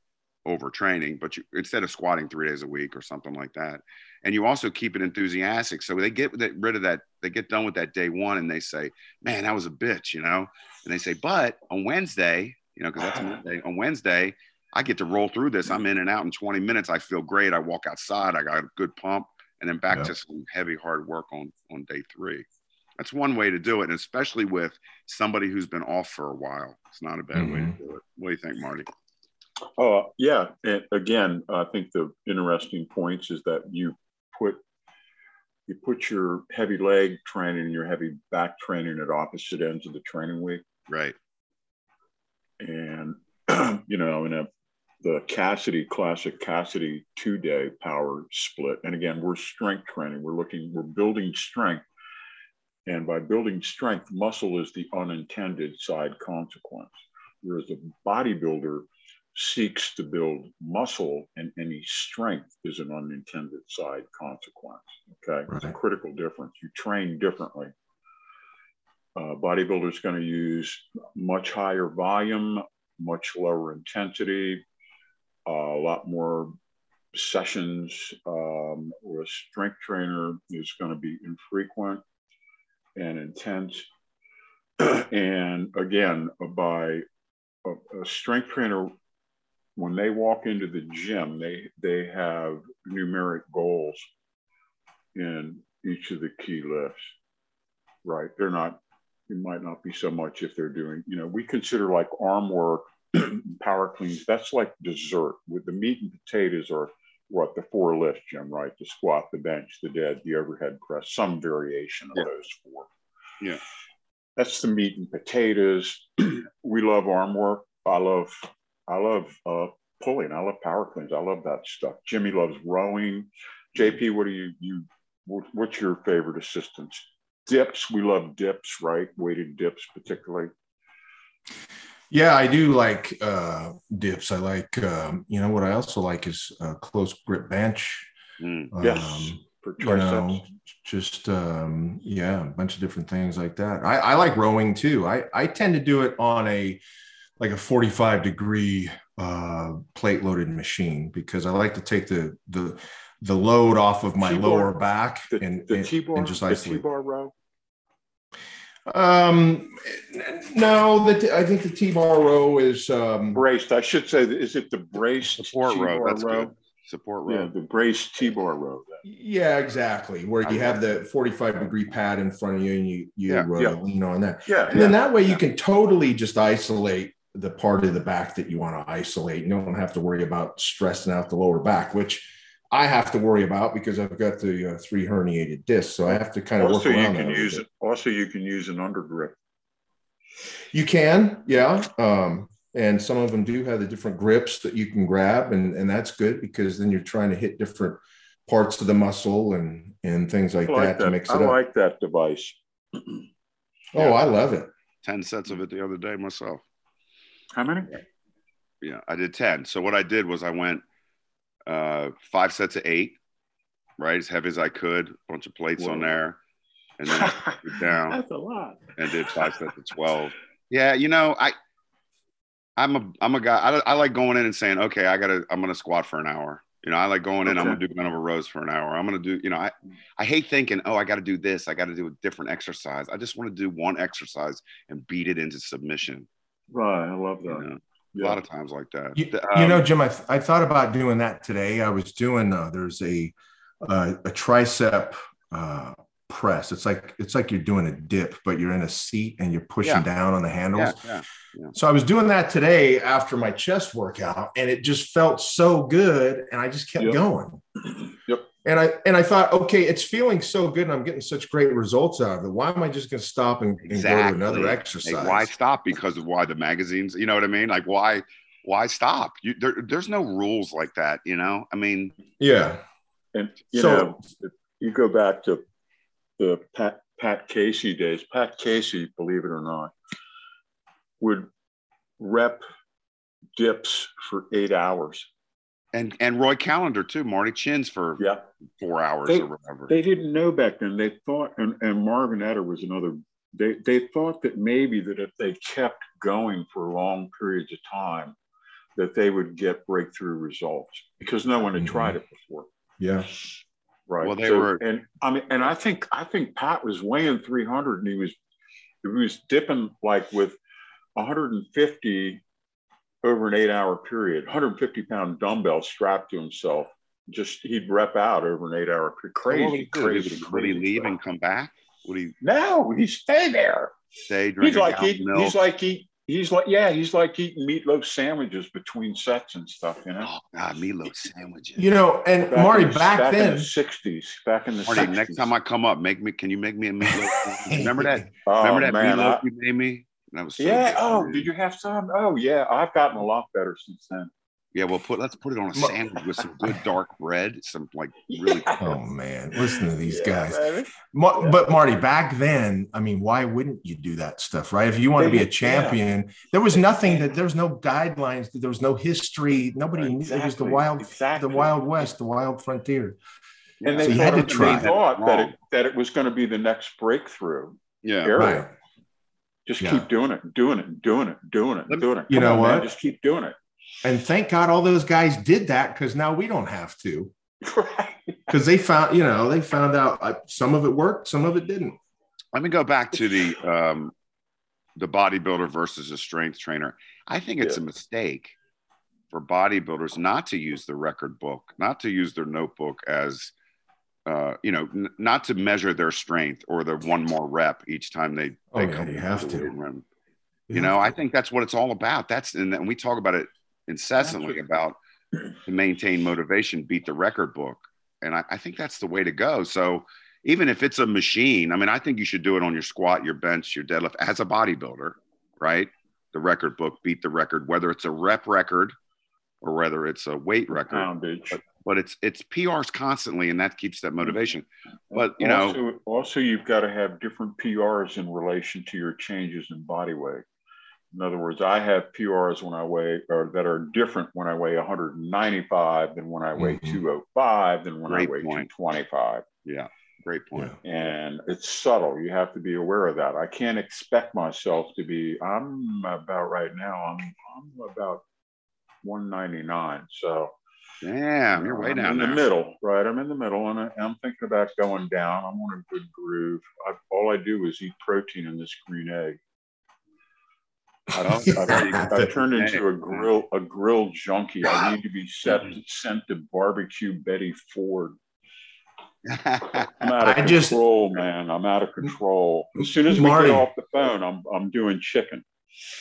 Speaker 3: overtraining, but you instead of squatting three days a week or something like that. And you also keep it enthusiastic. So they get rid of that, they get done with that day one and they say, Man, that was a bitch, you know? And they say, But on Wednesday, you know, because that's Monday, on Wednesday, I get to roll through this. I'm in and out in 20 minutes. I feel great. I walk outside. I got a good pump, and then back
Speaker 1: Yeah.
Speaker 3: to some heavy hard work on on day three. That's one way to do it, and especially with somebody who's been off for a while. It's not a bad way to mm-hmm. do it. What do you think, Marty?
Speaker 2: Uh, yeah, and again, I think the interesting points is that you put you put your heavy leg training and your heavy back training at opposite ends of the training week,
Speaker 3: Right.
Speaker 2: and you know, in a the Cassidy classic Cassidy two day power split, and again, we're strength training. We're looking, we're building strength, and by building strength, muscle is the unintended side consequence, whereas a bodybuilder seeks to build muscle and any strength is an unintended side consequence. Okay. It's a critical difference. You train differently. Uh, bodybuilder is going to use much higher volume, much lower intensity, uh, a lot more sessions. Um, or a strength trainer is going to be infrequent and intense. and again, by a, a strength trainer when they walk into the gym, they they have numeric goals in each of the key lifts. Right. They're not, it might not be so much if they're doing, you know, we consider like arm work, power cleans, that's like dessert. With the meat and potatoes are what the four lifts, Jim, right? The squat, the bench, the dead, the overhead press, some variation of
Speaker 3: Yeah.
Speaker 2: those four.
Speaker 3: Yeah.
Speaker 2: That's the meat and potatoes. we love arm work. I love I love uh, pulling. I love power cleans. I love that stuff. Jimmy loves rowing. JP, what do you you? What's your favorite assistance? Dips. We love dips, right? Weighted dips, particularly.
Speaker 1: Yeah, I do like uh, dips. I like, um, you know, what I also like is uh, close grip bench.
Speaker 3: Mm.
Speaker 2: Yes,
Speaker 1: Um,
Speaker 2: for
Speaker 1: you know, just um, yeah, a bunch of different things like that. I, I like rowing too. I, I tend to do it on a like a 45 degree uh, plate loaded machine because I like to take the the the load off of my
Speaker 2: T-bar?
Speaker 1: lower back
Speaker 2: the,
Speaker 1: and,
Speaker 2: the
Speaker 1: and,
Speaker 2: T-bar,
Speaker 1: and just
Speaker 2: the
Speaker 1: isolate.
Speaker 2: T-bar row.
Speaker 1: Um, no, the t- I think the T-bar row is um,
Speaker 2: Braced. I should say, is it the braced
Speaker 3: Support row.
Speaker 2: T-bar
Speaker 3: That's good. Support row.
Speaker 2: Yeah, the braced T-bar row.
Speaker 1: Yeah, exactly. Where you have the 45 degree pad in front of you and you you
Speaker 3: Yeah,
Speaker 1: uh,
Speaker 2: yeah.
Speaker 1: lean on that.
Speaker 2: Yeah,
Speaker 1: And then that way you can totally just isolate the part of the back that you want to isolate. You don't have to worry about stressing out the lower back, which I have to worry about because I've got the uh, three herniated discs. So I have to kind of work
Speaker 2: Also, you
Speaker 1: around that.
Speaker 2: can
Speaker 1: a little
Speaker 2: use it. Also, you can use an undergrip.
Speaker 1: You can, yeah. Um, and some of them do have the different grips that you can grab, and, and that's good because then you're trying to hit different parts of the muscle and and things like,
Speaker 2: like
Speaker 1: that, to
Speaker 2: that.
Speaker 1: mix
Speaker 2: I
Speaker 1: it up.
Speaker 2: like that device.
Speaker 1: oh, I love it.
Speaker 3: 10 sets of it the other day myself.
Speaker 2: How many?
Speaker 3: Yeah, I did 10. So what I did was I went uh, five sets of eight, right? As heavy as I could, bunch of plates on there. And then I took down
Speaker 2: That's a lot.
Speaker 3: and did five sets of 12. Yeah, you know, I, I'm a, I'm a guy, I, I like going in and saying, okay, I gotta, I'm going to squat for an hour. You know, I like going in. Okay. I'm gonna do men over rows for an hour. I'm gonna do. You know, I I hate thinking, oh, I got to do this. I got to do a different exercise. I just want to do one exercise and beat it into submission.
Speaker 2: Right. I love that. You
Speaker 3: know? yeah. A lot of times like that.
Speaker 1: You, um, you know, Jim, I, I thought about doing that today. I was doing. Uh, there's a uh, a tricep uh, press. It's like it's like you're doing a dip, but you're in a seat and you're pushing yeah. down on the handles. Yeah, yeah, so I was doing that today after my chest workout, and it just felt so good, and I just kept yep. going.
Speaker 2: Yep.
Speaker 1: And I and I thought, okay, it's feeling so good, and I'm getting such great results out of it. Why am I just going to stop and, exactly. and, go to another exercise?
Speaker 3: Hey, why stop? Because of why the magazines? You know what I mean? Like why? Why stop? You, there, there's no rules like that. You know? I mean,
Speaker 1: yeah.
Speaker 2: And you so, know, you go back to the Pat, Pat Casey days, Pat Casey, believe it or not, would rep dips for eight hours.
Speaker 3: And and Roy Callender too, Marty Chins for
Speaker 2: yeah.
Speaker 3: four hours
Speaker 2: they,
Speaker 3: or whatever.
Speaker 2: They didn't know back then. They thought, and, and Marvin Eder was another. They they thought that maybe that if they kept going for long periods of time, that they would get breakthrough results because no one had mm-hmm. tried it before.
Speaker 1: Yeah.
Speaker 2: Right.
Speaker 3: Well, they so, were,
Speaker 2: and I mean, and I think I think Pat was weighing 300, and he was he was dipping like with 150 over an eight-hour period, 150 pound dumbbell strapped to himself. Just he'd rep out over an eight-hour period. Crazy, crazy, crazy.
Speaker 3: Would he leave and come back? Would he?
Speaker 2: No, he'd stay there.
Speaker 3: Stay. drinking.
Speaker 2: He's like eat, he's like eat, He's like, yeah, he's like eating meatloaf sandwiches between sets and stuff, you know. Oh
Speaker 3: God, meatloaf sandwiches.
Speaker 1: You know, and back Marty, the, back,
Speaker 2: back
Speaker 1: then,
Speaker 2: in the '60s, back in the
Speaker 3: Marty,
Speaker 2: 60s.
Speaker 3: next time I come up, make me. Can you make me a meatloaf? Remember that? oh, Remember that man, meatloaf I, you made me?
Speaker 2: That was so yeah. Good. Oh, did you have some? Oh, yeah. I've gotten a lot better since then.
Speaker 3: Yeah, well, put let's put it on a sandwich with some good dark bread, some like really. Yeah.
Speaker 1: Oh man, listen to these yeah, guys. Ma- but Marty, back then, I mean, why wouldn't you do that stuff, right? If you want to be a champion, yeah. there was nothing that there was no guidelines, there was no history. Nobody right, exactly. knew it was the wild, exactly. the wild west, the wild frontier.
Speaker 2: And they, so had to try. they thought that it, that it was going to be the next breakthrough.
Speaker 3: Yeah, area. right.
Speaker 2: Just keep doing it, doing it, doing it, doing it, doing it.
Speaker 1: You Come know on, what? Man,
Speaker 2: just keep doing it.
Speaker 1: And thank God all those guys did that because now we don't have to. Right. Because they found, you know, they found out uh, some of it worked, some of it didn't.
Speaker 3: Let me go back to the um, the bodybuilder versus a strength trainer. I think it's yeah. a mistake for bodybuilders not to use the record book, not to use their notebook as, uh, you know, n- not to measure their strength or the one more rep each time they,
Speaker 1: they
Speaker 3: oh,
Speaker 1: come. Yeah, you have to.
Speaker 3: Room. You, know, I think that's what it's all about. That's and we talk about it incessantly about to maintain motivation, beat the record book. And I, I, think that's the way to go. So even if it's a machine, I mean, I think you should do it on your squat, your bench, your deadlift as a bodybuilder, right? The record book, beat the record, whether it's a rep record or whether it's a weight record. But, but, it's it's PRs constantly, and that keeps that motivation. But you
Speaker 2: also,
Speaker 3: know,
Speaker 2: also you've got to have different PRs in relation to your changes in body weight. In other words, I have PRs when I weigh, or that are different when I weigh 195 than when I weigh mm-hmm. 205 than when great I weigh point. 225.
Speaker 3: Yeah, great point.
Speaker 2: And it's subtle. You have to be aware of that. I can't expect myself to be. I'm about right now. I'm I'm about 199. So.
Speaker 3: Damn, you're way
Speaker 2: I'm
Speaker 3: down
Speaker 2: in
Speaker 3: there.
Speaker 2: the middle, right? I'm in the middle, and I, am thinking about going down. I'm on a good groove. I, all I do is eat protein in this green egg. I've, I've, I've, turned into a grill a grill junkie. I need to be set, sent to barbecue Betty Ford. I'm out of I control, just, man. I'm out of control. As soon as Marty, we get off the phone, I'm I'm doing chicken.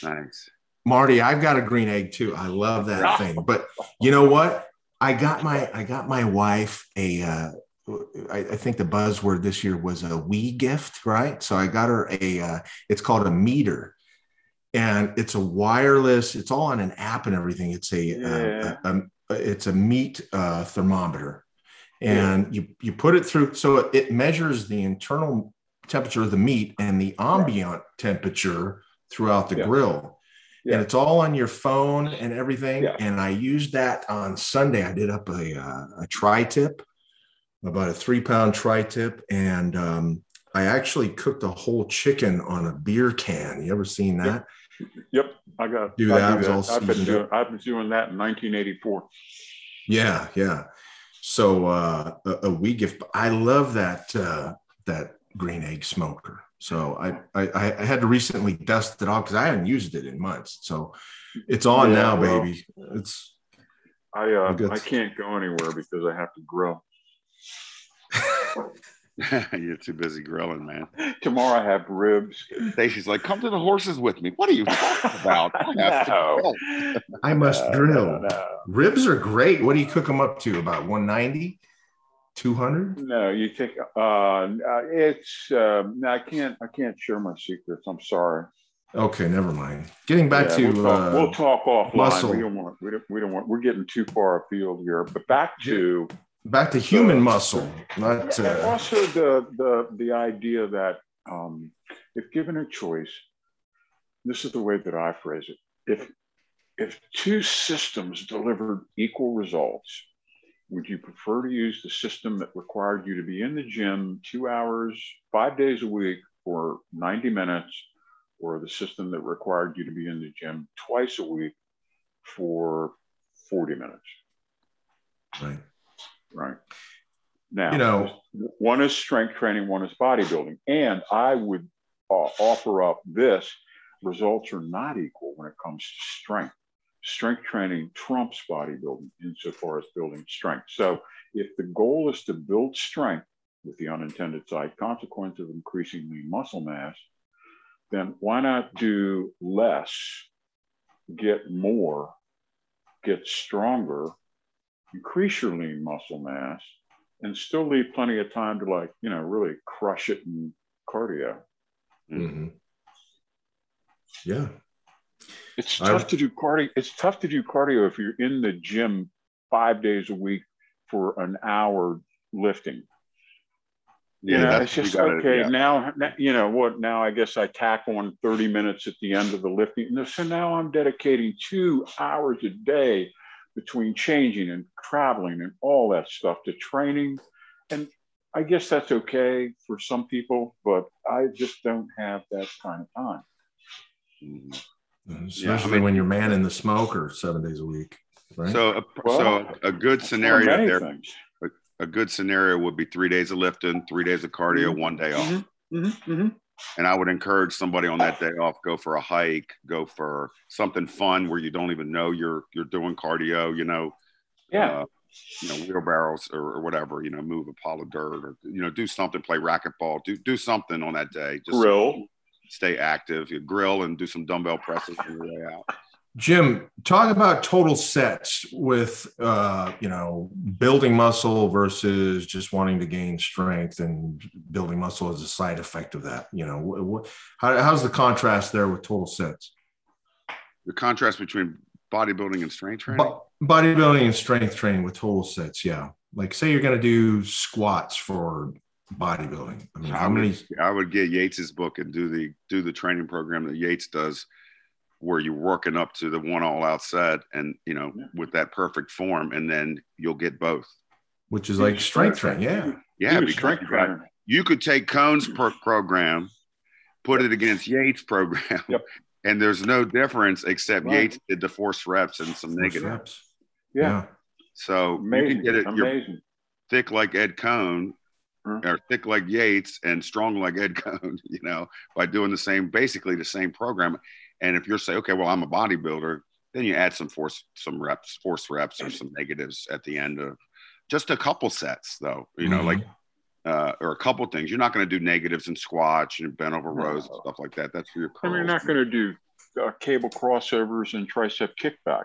Speaker 3: Nice.
Speaker 1: Marty, I've got a green egg too. I love that thing. But you know what? I got my I got my wife a uh, I, I, think the buzzword this year was a we gift, right? So I got her a uh, it's called a MEATER, and it's a wireless it's all on an app and everything it's a, yeah. a, a, a, it's a meat uh, thermometer and yeah. you you put it through so it measures the internal temperature of the meat and the ambient temperature throughout the yeah. grill and it's all on your phone and everything and i used that on sunday i did up a, uh, a tri-tip about a three pound tri-tip and um, I actually cooked a whole chicken on a beer can. You ever seen that?
Speaker 2: Yep, I got
Speaker 1: do that.
Speaker 2: Do that. I've, been doing, I've been doing that in 1984.
Speaker 1: Yeah, yeah. So uh, a, a wee gift. I love that uh, that green egg smoker. So I, I I had to recently dust it off because I hadn't used it in months. So it's on yeah, now, well, baby. It's
Speaker 2: I uh, I can't go anywhere because I have to grill.
Speaker 3: You're too busy grilling, man.
Speaker 2: Tomorrow I have ribs.
Speaker 3: Stacy's like, come to the horses with me. What are you talking about? I,
Speaker 1: no. I must no, drill. No, no. Ribs are great. What do you cook them up to? About 190? 200?
Speaker 2: No, you take uh, it's uh, I can't I can't share my secrets. I'm sorry.
Speaker 1: Okay, never mind. Getting back yeah, to
Speaker 2: we'll talk, uh, we'll talk offline. Muscle. We don't want we don't, we don't want we're getting too far afield here. But back to
Speaker 1: back to human muscle, not
Speaker 2: uh, also the the the idea that um, if given a choice, this is the way that I phrase it. If if two systems delivered equal results, would you prefer to use the system that required you to be in the gym two hours, five days a week for 90 minutes? or the system that required you to be in the gym twice a week for 40 minutes.
Speaker 1: Right.
Speaker 2: Right. Now, you know, one is strength training, one is bodybuilding. And I would uh, offer up this results are not equal when it comes to strength. Strength training trumps bodybuilding insofar as building strength. So, if the goal is to build strength with the unintended side consequence of increasing lean muscle mass, then why not do less, get more, get stronger, increase your lean muscle mass, and still leave plenty of time to like, you know, really crush it in cardio.
Speaker 1: Mm-hmm. Yeah.
Speaker 2: It's tough I, to do cardio. It's tough to do cardio if you're in the gym five days a week for an hour lifting. Yeah, you know, it's just okay. Yeah. Now, you know what? Now I guess I tack on 30 minutes at the end of the lifting. So now I'm dedicating two hours a day between changing and traveling and all that stuff to training. And I guess that's okay for some people, but I just don't have that kind of time.
Speaker 1: Mm-hmm. Especially yeah, I mean, when you're manning the smoker seven days a week. Right?
Speaker 3: So, a, well, so a good scenario there. Things a good scenario would be three days of lifting, three days of cardio, mm-hmm. one day off. Mm-hmm. mm-hmm. Mm-hmm. And I would encourage somebody on that day off, go for a hike, go for something fun where you don't even know you're you're doing cardio, you know.
Speaker 2: Yeah. Uh,
Speaker 3: you know, wheelbarrows or, or, whatever, you know, move a pile of dirt or you know, do something, play racquetball, do do something on that day.
Speaker 2: Just grill.
Speaker 3: Stay active, you grill and do some dumbbell presses on your way out.
Speaker 1: Jim, talk about total sets with uh, you know building muscle versus just wanting to gain strength and building muscle as a side effect of that. You know, what, how, how's the contrast there with total sets?
Speaker 3: The contrast between bodybuilding and strength training. Bo-
Speaker 1: bodybuilding and strength training with total sets, yeah. Like say you're going to do squats for bodybuilding. I mean, mm-hmm. how many?
Speaker 3: I would get Yates's book and do the do the training program that Yates does where you're working up to the one all out set and you know yeah. with that perfect form and then you'll get both
Speaker 1: which is like strength training yeah
Speaker 3: yeah because you, got, you could take Coan's per- program put it against yates program
Speaker 2: yep.
Speaker 3: and there's no difference except right. yates did the force reps and some force negative reps.
Speaker 2: Yeah. yeah.
Speaker 3: so Amazing. you can get it you're thick like ed Coan or thick like Yates and strong like Ed Coan, you know, by doing the same, basically the same program. And if you're saying, okay, well, I'm a bodybuilder, then you add some force, some reps, force reps, or some negatives at the end of just a couple sets, though. You know, mm-hmm. like uh, or a couple things. You're not going to do negatives and squats and bent over rows no. and stuff like that. That's for your.
Speaker 2: I mean, you're not going to do uh, cable crossovers and tricep kickbacks.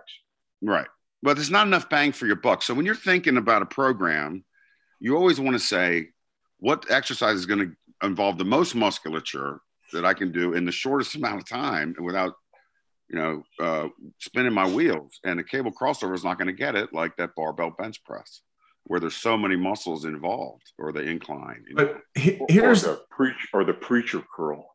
Speaker 3: Right, but there's not enough bang for your buck. So when you're thinking about a program, you always want to say what exercise is going to involve the most musculature that I can do in the shortest amount of time and without, you know, uh, spinning my wheels. And a cable crossover is not going to get it like that barbell bench press, where there's so many muscles involved, or the incline.
Speaker 1: But here's
Speaker 2: or the preach or the preacher curl.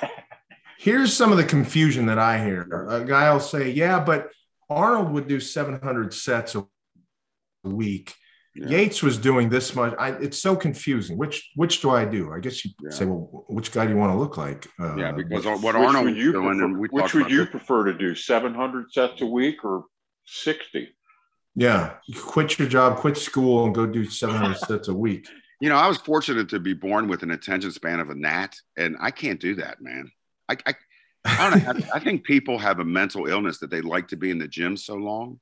Speaker 1: here's some of the confusion that I hear. A guy will say, "Yeah, but Arnold would do 700 sets a week." Yeah. Yates was doing this much. I, it's so confusing. Which which do I do? I guess you yeah. say, well, which guy do you want to look like?
Speaker 3: Uh, yeah, because what Arnold would you
Speaker 2: doing, prefer, which would you prefer to do? Seven hundred sets a week or sixty?
Speaker 1: Yeah, you quit your job, quit school, and go do 700 sets a week.
Speaker 3: You know, I was fortunate to be born with an attention span of a gnat, and I can't do that, man. I, I, I don't know. I, I think people have a mental illness that they like to be in the gym so long.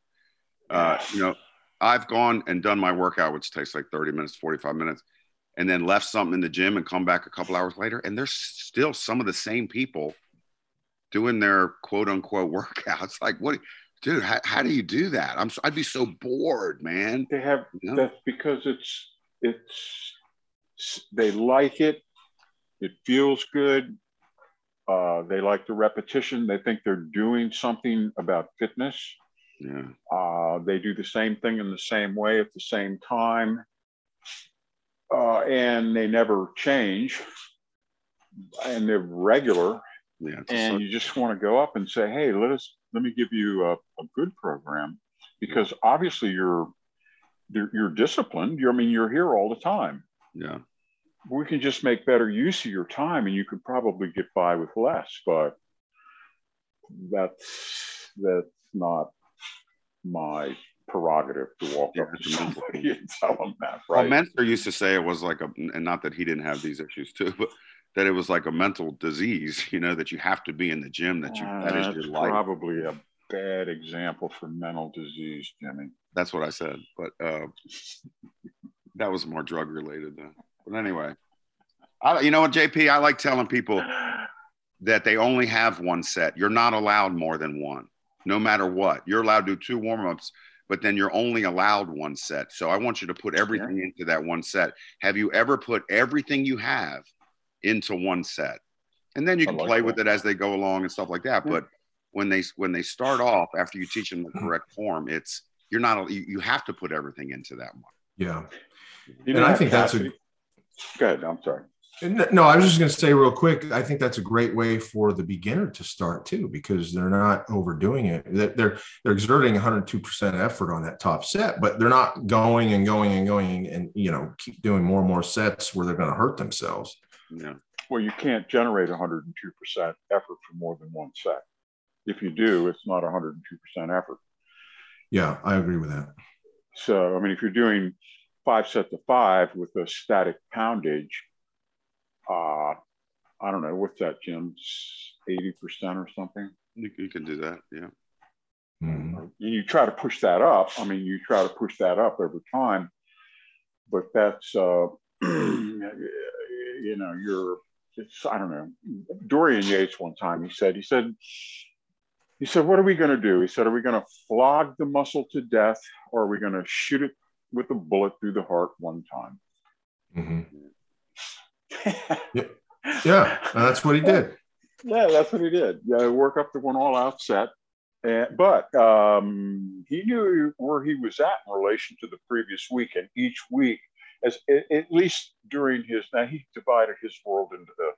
Speaker 3: Uh, you know, I've gone and done my workout, which takes like 30 minutes, 45 minutes, and then left something in the gym and come back a couple hours later. And there's still some of the same people doing their quote unquote workouts. Like, what, dude, how, how do you do that? I'm, I'd be so bored, man.
Speaker 2: They have, you know? that's because it's, it's, they like it. It feels good. Uh, they like the repetition. They think they're doing something about fitness.
Speaker 3: Yeah.
Speaker 2: Uh, they do the same thing in the same way at the same time. Uh, and they never change. And they're regular.
Speaker 3: Yeah.
Speaker 2: And you just want to go up and say, hey, let us let me give you a, a good program because obviously you're you're, you're disciplined. You're, I mean, you're here all the time.
Speaker 3: Yeah.
Speaker 2: We can just make better use of your time, and you could probably get by with less. But that's that's not my prerogative to walk yeah, up to somebody and tell them that. Right.
Speaker 3: Well, Mentzer used to say it was like a, and not that he didn't have these issues too, but that it was like a mental disease. You know that you have to be in the gym. That you uh, that is your life.
Speaker 2: Probably a bad example for mental disease, Jimmy.
Speaker 3: That's what I said, but uh, that was more drug related. Then. But anyway, I, you know what, JP? I like telling people that they only have one set. You're not allowed more than one no matter what. You're allowed to do two warm ups, but then you're only allowed one set. So I want you to put everything yeah. into that one set. Have you ever put everything you have into one set? And then you can like play that. with it as they go along and stuff like that. Yeah. But when they when they start off after you teach them the mm-hmm. correct form, it's you're not you, you have to put everything into that one.
Speaker 1: Yeah. You and I think that's a.
Speaker 2: Go ahead. I'm sorry.
Speaker 1: No, I was just going to say real quick. I think that's a great way for the beginner to start too, because they're not overdoing it. They're they're exerting 102 percent effort on that top set, but they're not going and going and going and you know keep doing more and more sets where they're going to hurt themselves.
Speaker 2: Yeah. Well, you can't generate 102 percent effort for more than one set. If you do, it's not 102 percent effort.
Speaker 1: Yeah, I agree with that.
Speaker 2: So, I mean, if you're doing five sets of five with a static poundage uh, I don't know what's that, Jim, eighty percent or something.
Speaker 3: You, you, can do that, yeah.
Speaker 2: Mm-hmm. You try to push that up. I mean, you try to push that up over time, but that's uh, you know, you're. It's I don't know. Dorian Yates one time he said he said he said, "What are we going to do?" He said, "Are we going to flog the muscle to death, or are we going to shoot it with a bullet through the heart one time?"
Speaker 1: Mm-hmm yeah. yeah, that's what he did.
Speaker 2: Yeah, that's what he did. Yeah, work up to one all out set. And, but um, he knew where he was at in relation to the previous week, and each week, as at least during his now he divided his world into the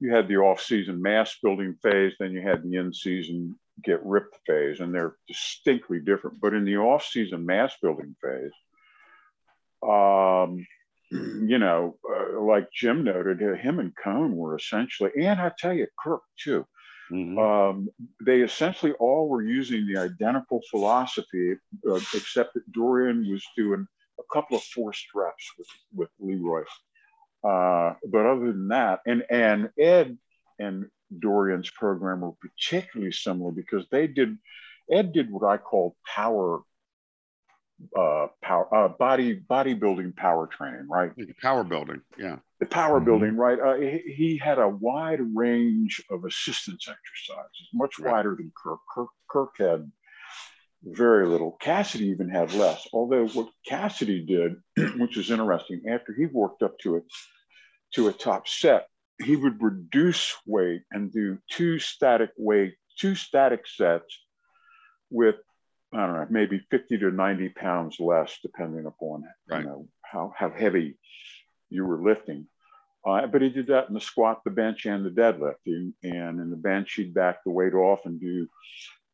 Speaker 2: you had the off-season mass building phase, then you had the in-season get ripped phase, and they're distinctly different. But in the off-season mass building phase, um, you know, uh, like Jim noted, uh, him and Coan were essentially, and I tell you, Kirk too. Mm-hmm. Um, they essentially all were using the identical philosophy, uh, except that Dorian was doing a couple of forced reps with, with Leroy. Uh, but other than that, and and Ed and Dorian's program were particularly similar because they did. Ed did what I call power uh, power uh, body bodybuilding power training, right?
Speaker 3: Power building, yeah.
Speaker 2: The power mm-hmm. building, right? Uh, he, he, had a wide range of assistance exercises, much right. wider than Kirk. Kirk. Kirk had very little. Cassidy even had less. Although what Cassidy did, which is interesting, after he worked up to it to a top set, he would reduce weight and do two static weight, two static sets with I don't know, maybe 50 to 90 pounds less, depending upon right. you know how, how heavy you were lifting. Uh, but he did that in the squat, the bench, and the deadlift. And in the bench, he'd back the weight off and do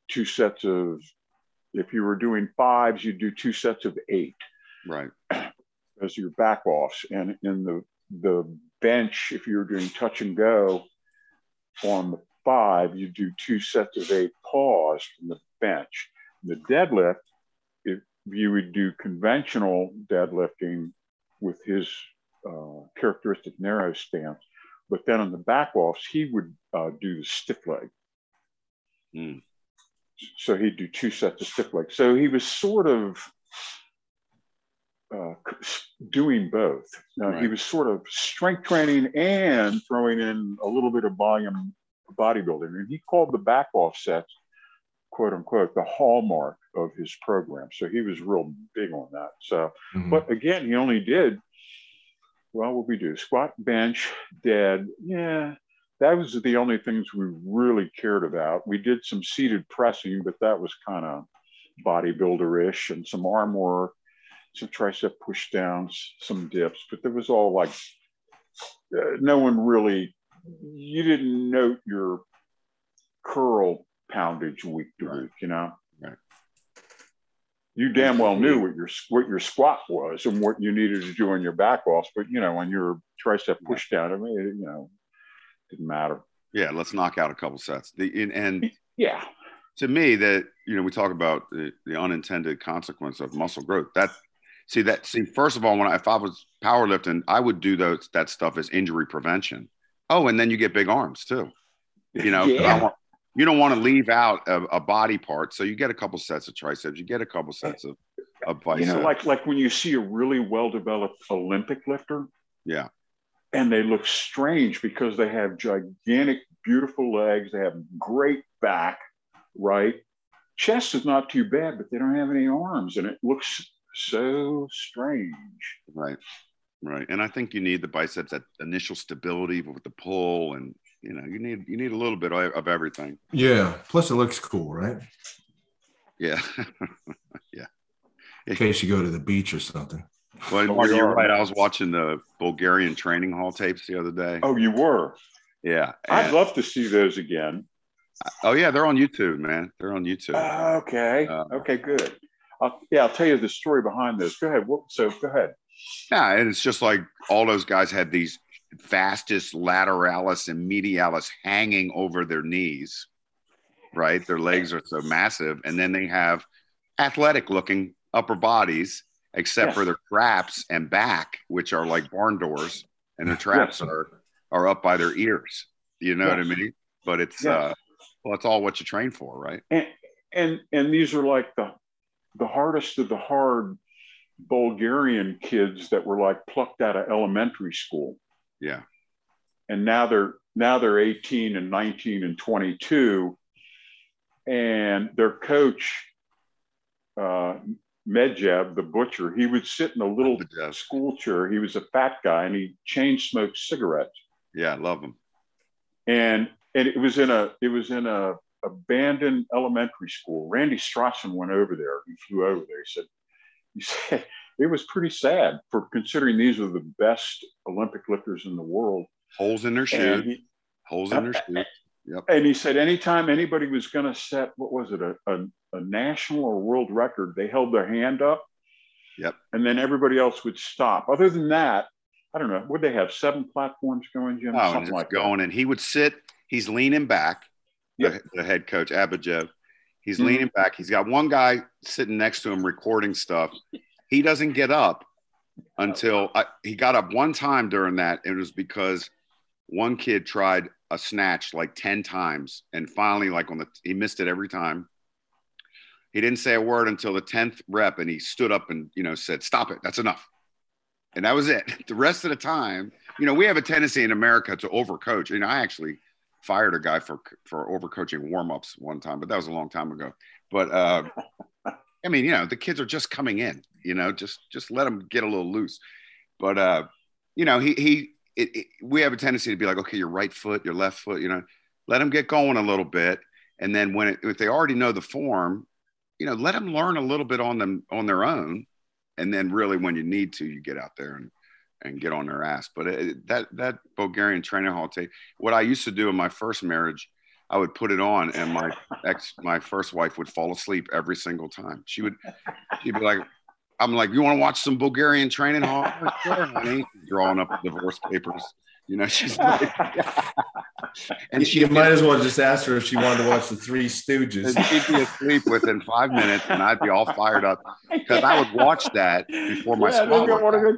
Speaker 2: two sets of, if you were doing fives, you'd do two sets of eight.
Speaker 3: Right.
Speaker 2: As your back offs. And in the, the bench, if you were doing touch and go on the five, you'd do two sets of eight pause from the bench the deadlift, if you would do conventional deadlifting with his uh, characteristic narrow stance, but then on the back offs, he would uh, do the stiff leg.
Speaker 3: Mm.
Speaker 2: So he'd do two sets of stiff leg. So he was sort of uh, doing both. Right. He was sort of strength training and throwing in a little bit of volume bodybuilding. And he called the back off sets, quote unquote, the hallmark of his program. So he was real big on that. So, mm-hmm. but again, he only did, well, what we do squat, bench, dead. Yeah, that was the only things we really cared about. We did some seated pressing, but that was kind of bodybuilder ish and some arm work, some tricep push downs, some dips, but there was all like, uh, no one really, you didn't note your curl poundage week to right. week, you know?
Speaker 3: Right.
Speaker 2: You damn well knew what your what your squat was and what you needed to do on your back offs, but you know, on your tricep push down, I mean, you know, didn't matter.
Speaker 3: Yeah, let's knock out a couple sets. The and, and
Speaker 2: yeah,
Speaker 3: to me that you know we talk about the, the unintended consequence of muscle growth. That see that see first of all, when I, if I was powerlifting, I would do those that stuff as injury prevention. Oh, and then you get big arms too. You know,
Speaker 2: yeah.
Speaker 3: want, you don't want to leave out a, a, body part, so you get a couple sets of triceps, you get a couple sets of, of biceps.
Speaker 2: You know, like like when you see a really well developed Olympic lifter.
Speaker 3: Yeah
Speaker 2: and they look strange because they have gigantic, beautiful legs. They have great back, right? Chest is not too bad, but they don't have any arms, and it looks so strange.
Speaker 3: Right, right. And I think you need the biceps, that initial stability with the pull, and you know, you need you need a little bit of everything.
Speaker 1: Yeah. Plus, it looks cool, right?
Speaker 3: Yeah, yeah.
Speaker 1: In case you go to the beach or something.
Speaker 3: Well, Marty, you're right. I was watching the Bulgarian training hall tapes the other day.
Speaker 2: Oh, you were?
Speaker 3: Yeah.
Speaker 2: I'd love to see those again.
Speaker 3: Oh yeah, they're on YouTube, man. They're on YouTube.
Speaker 2: Uh, okay. Uh, okay, good. I'll, yeah, I'll tell you the story behind this. Go ahead. So go ahead.
Speaker 3: Yeah, and it's just like all those guys had these vastus lateralis and medialis hanging over their knees, right? Their legs are so massive, and then they have athletic looking upper bodies except yes. for their traps and back, which are like barn doors, and their traps yes. are are up by their ears. You know yes. what I mean? But it's uh, well, it's all what you train for, right?
Speaker 2: And and and these are like the the hardest of the hard Bulgarian kids that were like plucked out of elementary school.
Speaker 3: Yeah.
Speaker 2: And now they're now they're 18 and 19 and 22 and their coach uh, Medjeb, the butcher, he would sit in a little school chair. He was a fat guy and he chain smoked cigarettes.
Speaker 3: Yeah, I love him.
Speaker 2: And and it was in a it was in a abandoned elementary school. Randy Strossen went over there. He flew over there. He said, he said it was pretty sad for considering these are the best Olympic lifters in the world.
Speaker 3: Holes in their shoes. Holes in their shoes.
Speaker 2: Yep. And he said anytime anybody was going to set, what was it, a, a, a, national or world record, they held their hand up.
Speaker 3: Yep.
Speaker 2: And then everybody else would stop. Other than that, I don't know. Would they have seven platforms going, Jim?
Speaker 3: Oh, Something like going. That. And he would sit, he's leaning back, yep. the, the head coach, Abadjiev. He's mm-hmm. leaning back. He's got one guy sitting next to him recording stuff. He doesn't get up until I, he got up one time during that. It was because one kid tried a snatch like 10 times and finally like on the he missed it every time. He didn't say a word until the 10th rep and he stood up and you know said stop it. That's enough. And that was it. The rest of the time you know we have a tendency in america to overcoach. And i actually fired a guy for for overcoaching warm-ups one time but that was a long time ago. But uh i mean you know the kids are just coming in you know just just let them get a little loose but uh you know he he it, it, we have a tendency to be like, okay, your right foot, your left foot, you know, let them get going a little bit. And then when it, if they already know the form, you know, let them learn a little bit on them on their own. And then really when you need to, you get out there and, and get on their ass. But it, that, that Bulgarian training hall tape, what I used to do in my first marriage, I would put it on and my ex, my first wife would fall asleep every single time. She would, she'd be like, I'm like, you want to watch some Bulgarian training hall? sure, honey. Drawing up divorce papers, You know, she's like,
Speaker 1: and she might as well just ask her if she wanted to watch the Three Stooges.
Speaker 3: And she'd be asleep within five minutes, and I'd be all fired up because I would watch that before my
Speaker 2: yeah.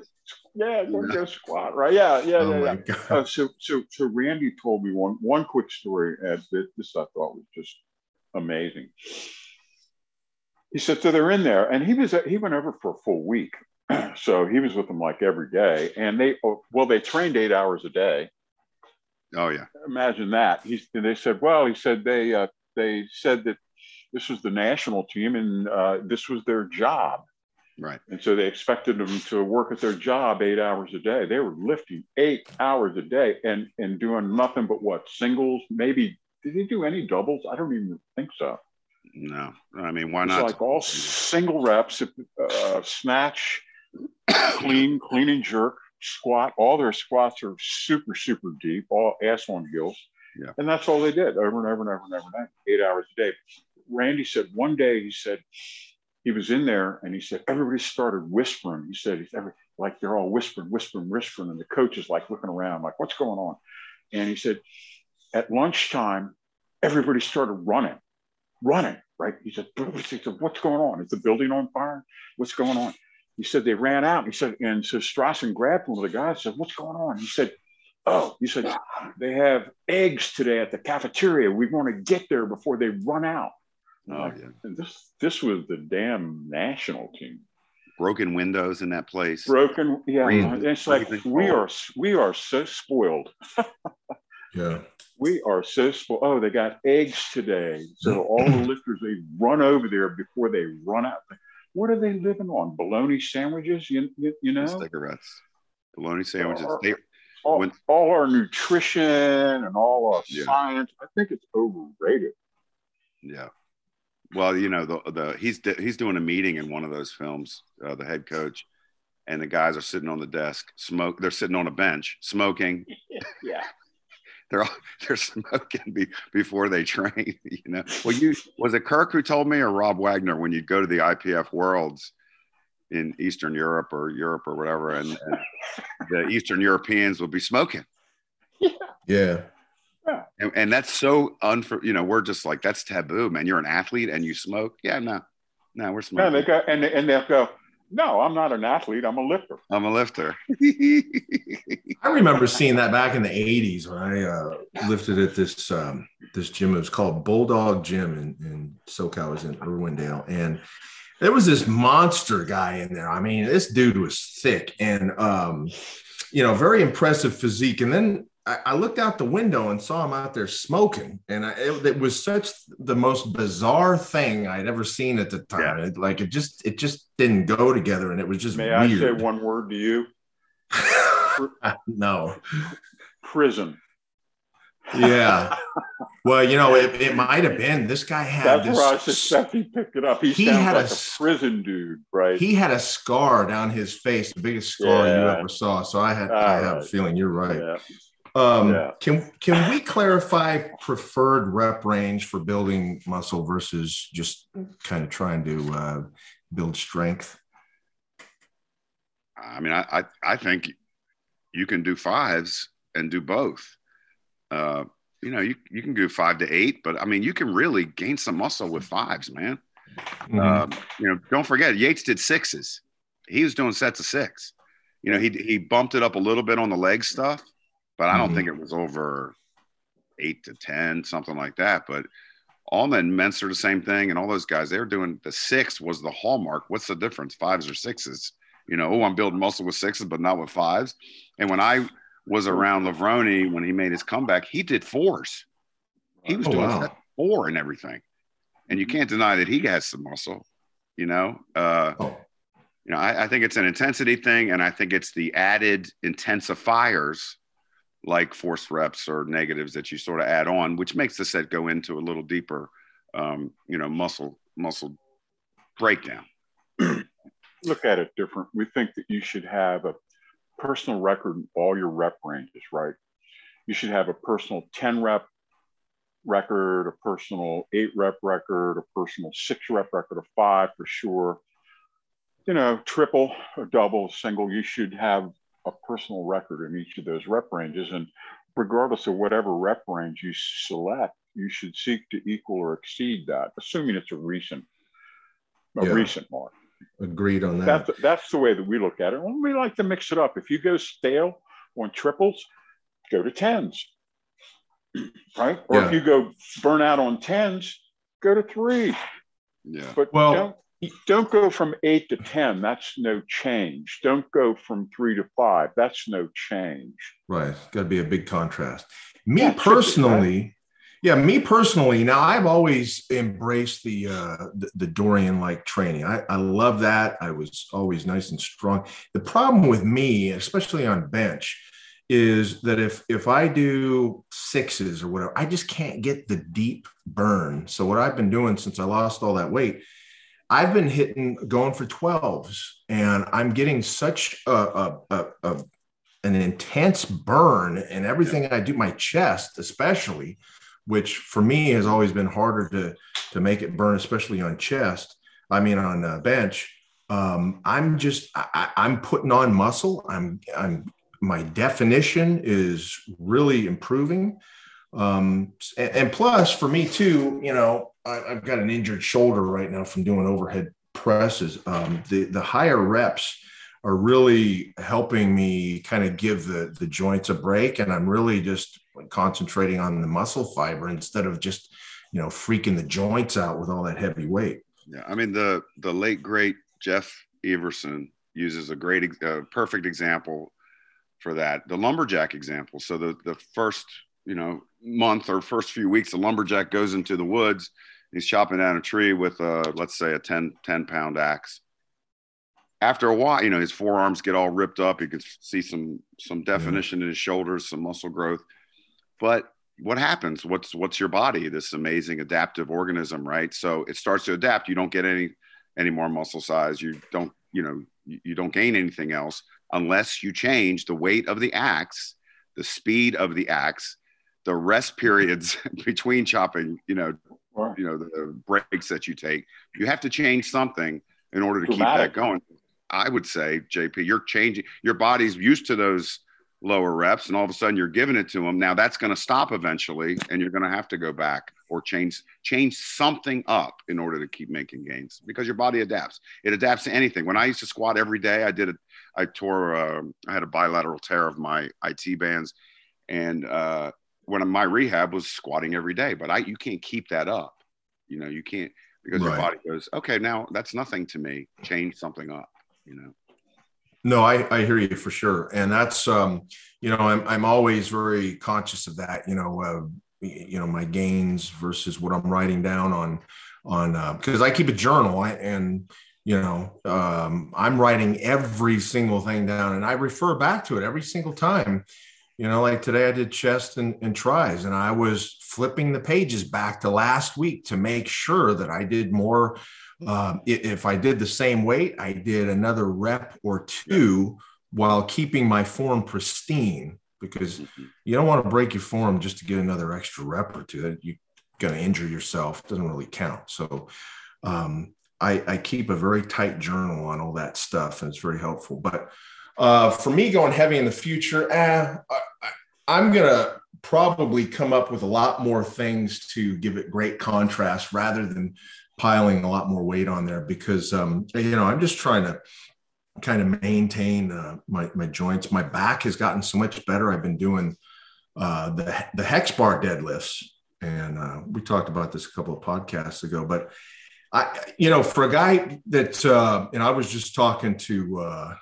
Speaker 3: Workout.
Speaker 2: go, yeah, go squat, right? Yeah, yeah,
Speaker 1: Oh
Speaker 2: yeah. yeah. Uh, so, so, so Randy told me one one quick story. Ed, that this I thought was just amazing. He said, so they're in there, and he was he went over for a full week. So he was with them like every day, and they oh, well they trained eight hours a day.
Speaker 3: Oh yeah,
Speaker 2: Imagine that. He and they said, well, he said they uh, they said that this was the national team and uh, this was their job.
Speaker 3: Right.
Speaker 2: And so they expected them to work at their job eight hours a day. They were lifting eight hours a day and, and doing nothing but what singles, maybe did they do any doubles? I don't even think so.
Speaker 3: No, I mean, why
Speaker 2: It's
Speaker 3: not?
Speaker 2: like all single reps, uh, snatch, clean, clean and jerk, squat. All their squats are super, super deep, all ass on heels.
Speaker 3: Yeah.
Speaker 2: And that's all they did over and over and over and over and over, eight hours a day. Randy said one day, he said, he was in there and he said, everybody started whispering. He said, "It's every, like they're all whispering, whispering, whispering. And the coach is like looking around, like, what's going on? And he said, at lunchtime, everybody started running, running, right? He said, what's going on? Is the building on fire? What's going on? He said, they ran out. He said, and so Strossen grabbed one of the guys, and said, what's going on? He said, oh, he said, they have eggs today at the cafeteria. We want to get there before they run out.
Speaker 3: Oh yeah,
Speaker 2: And this this was the damn national team.
Speaker 3: broken windows in that place.
Speaker 2: Broken, yeah.
Speaker 3: Breathing.
Speaker 2: It's like
Speaker 3: Breathing
Speaker 2: we are we are so spoiled.
Speaker 1: Yeah.
Speaker 2: We are so spoiled. Oh, they got eggs today. So all the lifters they run over there before they run out. What are they living on? Bologna sandwiches? You, you, you know?
Speaker 3: cigarettes, bologna sandwiches.
Speaker 2: Or-
Speaker 3: They,
Speaker 2: all,
Speaker 3: when-
Speaker 2: all our nutrition and all our
Speaker 3: Yeah.
Speaker 2: science. I think it's overrated.
Speaker 3: yeah. Well, you know, the the he's he's doing a meeting in one of those films, uh, the head coach, and the guys are sitting on the desk, smoke. They're sitting on a bench, smoking.
Speaker 2: Yeah.
Speaker 3: They're all, they're smoking be, before they train. You know. Well, you was it Kirk who told me or Rob Wagner when you'd go to the IPF Worlds in Eastern Europe or Europe or whatever, and, and the Eastern Europeans would be smoking.
Speaker 1: Yeah. Yeah.
Speaker 3: And, and that's so unfor you know we're just like that's taboo man you're an athlete and you smoke yeah no no we're
Speaker 2: No,
Speaker 3: smoking
Speaker 2: they go and and they'll go. No, I'm not an athlete. I'm a lifter.
Speaker 3: i'm a lifter
Speaker 1: I remember seeing that back in the 80s when I uh, lifted at this um, this gym. It was called Bulldog Gym in, in SoCal, it was in Irwindale. And there was this monster guy in there. I mean, this dude was thick and, um, you know, very impressive physique. And then I, I looked out the window and saw him out there smoking. And I, it, it was such the most bizarre thing I'd ever seen at the time. It, like it just, it just didn't go together. And it was just
Speaker 2: May
Speaker 1: weird.
Speaker 2: I say one word to you?
Speaker 1: no.
Speaker 2: Prison.
Speaker 1: Yeah. Well, you know, it, it might have been this guy had
Speaker 2: That's where I
Speaker 1: this.
Speaker 2: suspect he picked it up. He,
Speaker 1: He had a
Speaker 2: like a,
Speaker 1: s-
Speaker 2: prison dude, right?
Speaker 1: He had a scar down his face, the biggest scar you ever saw. So I had, I have a feeling you're right.
Speaker 2: yeah.
Speaker 1: Um,
Speaker 2: Yeah.
Speaker 1: Can can we clarify preferred rep range for building muscle versus just kind of trying to uh, build strength?
Speaker 3: i mean I, I i think you can do fives and do both uh you know you, you can do five to eight but i mean you can really gain some muscle with fives man
Speaker 1: Mhm.
Speaker 3: Um, you know, don't forget Yates did sixes. He was doing sets of six. You know, he he bumped it up a little bit on the leg stuff, but I don't
Speaker 1: Mhm.
Speaker 3: think it was over eight to ten, something like that. But Alma and Mentzer the same thing, and all those guys they were doing the six was the hallmark. What's the difference, fives or sixes? You know, oh, I'm building muscle with sixes, but not with fives. And when I was around Lavroni when he made his comeback, he did fours. He was
Speaker 1: Oh,
Speaker 3: doing
Speaker 1: wow.
Speaker 3: four and everything. And you can't deny that he has some muscle, you know. Uh,
Speaker 1: Oh,
Speaker 3: you know, I, I think it's an intensity thing, and I think it's the added intensifiers like force reps or negatives that you sort of add on, which makes the set go into a little deeper, um, you know, muscle muscle breakdown.
Speaker 2: Look at it different. We think that you should have a personal record in all your rep ranges, right? You should have a personal 10 rep record, a personal eight rep record, a personal six rep record, a five for sure. You know, triple, a double, single. You should have a personal record in each of those rep ranges. And regardless of whatever rep range you select, you should seek to equal or exceed that, assuming it's a recent, a yeah. recent mark.
Speaker 1: Agreed on that.
Speaker 2: That's, that's the way that we look at it. And we like to mix it up. If you go stale on triples, go to tens, right? Or yeah. if you go burn out on tens, go to three.
Speaker 3: Yeah.
Speaker 2: But well, don't, go from eight to 10. That's no change. Don't go from three to five. That's no change.
Speaker 1: Right. Got to be a big contrast. Me yeah, personally, yeah, me personally, now I've always embraced the uh, the, the Dorian like training. I, I love that. I was always nice and strong. The problem with me, especially on bench, is that if if I do sixes or whatever, I just can't get the deep burn. So what I've been doing since I lost all that weight, I've been hitting going for 12s and I'm getting such a, a, a, a an intense burn and everything I do, my chest especially, which for me has always been harder to to make it burn, especially on chest. I mean on uh, bench. Um, I'm just I, I'm putting on muscle. I'm I'm my definition is really improving. Um, and, and, plus for me too, you know, I, have got an injured shoulder right now from doing overhead presses. Um, the the higher reps are really helping me kind of give the the joints a break, and I'm really just concentrating on the muscle fiber instead of just you know freaking the joints out with all that heavy weight.
Speaker 3: Yeah, I mean the the late great Jeff Everson uses a great uh, perfect example for that the lumberjack example. So the the first you know month or first few weeks, the lumberjack goes into the woods. He's chopping down a tree with a let's say a 10 10 pound axe after a while, you know, his forearms get all ripped up. You can see some some definition in his shoulders, some muscle growth. But what happens? What's what's your body? This amazing adaptive organism, right? So it starts to adapt. You don't get any any more muscle size. You don't, you know, you, you don't gain anything else unless you change the weight of the axe, the speed of the axe, the rest periods between chopping, you know, you know, the breaks that you take. You have to change something in order to Dramatic. keep that going. I would say, JP, you're changing your body's used to those lower reps, and all of a sudden you're giving it to them. Now that's going to stop eventually, and you're going to have to go back or change change something up in order to keep making gains because your body adapts. It adapts to anything. When I used to squat every day, I did it. I tore. Uh, I had a bilateral tear of my IT bands, and uh, when my rehab was squatting every day, but I you can't keep that up. You know, you can't because right. your body goes, okay, now that's nothing to me. Change something up you know
Speaker 1: no i i hear you for sure and that's um you know i'm i'm always very conscious of that you know uh, you know my gains versus what i'm writing down on on uh, because i keep a journal and you know um, i'm writing every single thing down and i refer back to it every single time you know like today i did chest and, and tris and i was flipping the pages back to last week to make sure that i did more um, if I did the same weight, I did another rep or two while keeping my form pristine because mm-hmm. you don't want to break your form just to get another extra rep or two. You're going to injure yourself. It doesn't really count. So um, I, I, keep a very tight journal on all that stuff, and it's very helpful. But uh, for me, going heavy in the future, eh, I, am going to probably come up with a lot more things to give it great contrast rather than piling a lot more weight on there because um, you know I'm just trying to kind of maintain uh, my my joints. My back has gotten so much better. I've been doing uh, the the hex bar deadlifts, and uh, we talked about this a couple of podcasts ago. But I, you know, for a guy that, uh, and I was just talking to uh,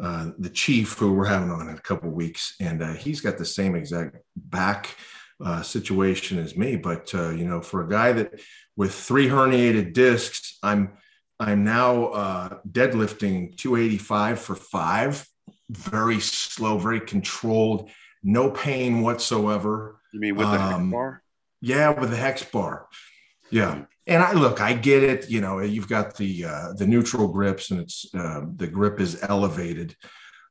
Speaker 1: uh, the chief who we're having on in a couple of weeks, and uh, he's got the same exact back uh, situation as me. But uh, you know, for a guy that with three herniated discs, I'm I'm now uh, deadlifting 285 for five, very slow, very controlled, no pain whatsoever.
Speaker 3: You mean with the um, hex bar?
Speaker 1: Yeah, with the hex bar. Yeah. And I look, I get it. You know, you've got the uh, the neutral grips, and it's uh, the grip is elevated.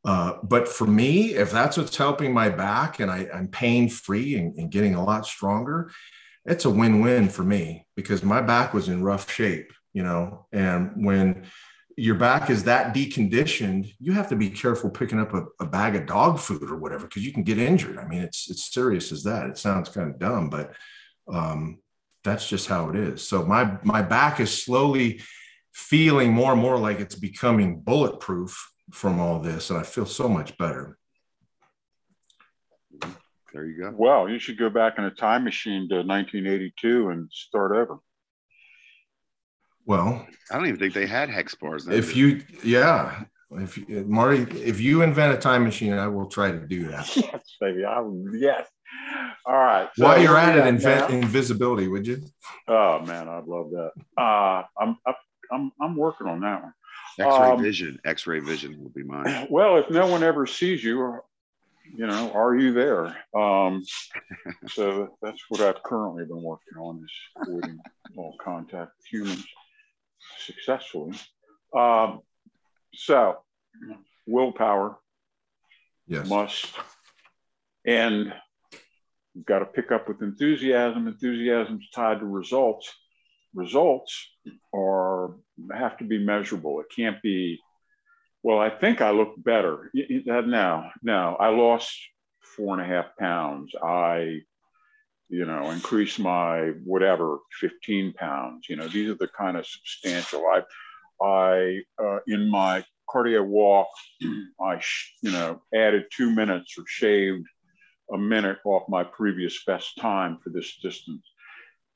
Speaker 1: Uh, but for me, if that's what's helping my back and I, am pain free and, and, getting a lot stronger, it's a win win for me because my back was in rough shape, you know. And when your back is that deconditioned, you have to be careful picking up a, a bag of dog food or whatever because you can get injured. I mean, it's it's serious as that. It sounds kind of dumb, but um, that's just how it is. So my my back is slowly feeling more and more like it's becoming bulletproof from all this, and I feel so much better.
Speaker 3: There you go.
Speaker 2: Well, you should go back in a time machine to 1982 and start over.
Speaker 1: Well,
Speaker 3: I don't even think they had hex bars.
Speaker 1: Then. If you, yeah, if Marty, if you invent a time machine, I will try to do that.
Speaker 2: Yes, baby. I yes. All right.
Speaker 1: So While you're at it, invent invisibility, would you?
Speaker 2: Oh man, I'd love that. Uh, I'm I'm I'm working on that one.
Speaker 3: X-ray um, vision. X-ray vision will be mine.
Speaker 2: Well, if no one ever sees you, you know, are you there? Um, so that's what I've currently been working on is avoiding all contact with humans successfully. Um, so, willpower
Speaker 1: yes.
Speaker 2: must, and you've got to pick up with enthusiasm. Enthusiasm is tied to results. Results are have to be measurable. It can't be. Well, I think I look better now. Now I lost four and a half pounds. I you know, increase my whatever 15 pounds. You know, these are the kind of substantial. I, I uh, in my cardio walk, I you know added two minutes or shaved a minute off my previous best time for this distance.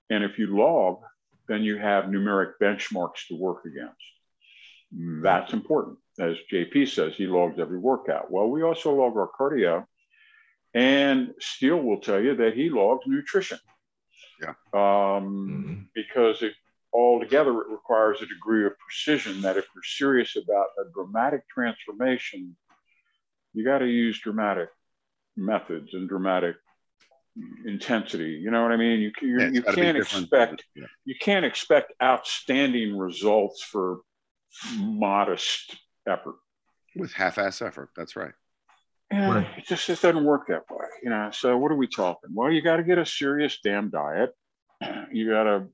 Speaker 2: And if you log, then you have numeric benchmarks to work against. That's important. As JP says, he logs every workout. Well, we also log our cardio and Steele will tell you that he logs nutrition.
Speaker 3: Yeah.
Speaker 2: Um, mm-hmm. Because it altogether it requires a degree of precision that if you're serious about a dramatic transformation, you got to use dramatic methods and dramatic intensity. You know what I mean? You, you, yeah, you can't expect yeah. you can't expect outstanding results for modest effort.
Speaker 3: With half-ass effort, that's right.
Speaker 2: And right. it just it doesn't work that way, you know. So what are we talking? Well, you got to get a serious damn diet. You got to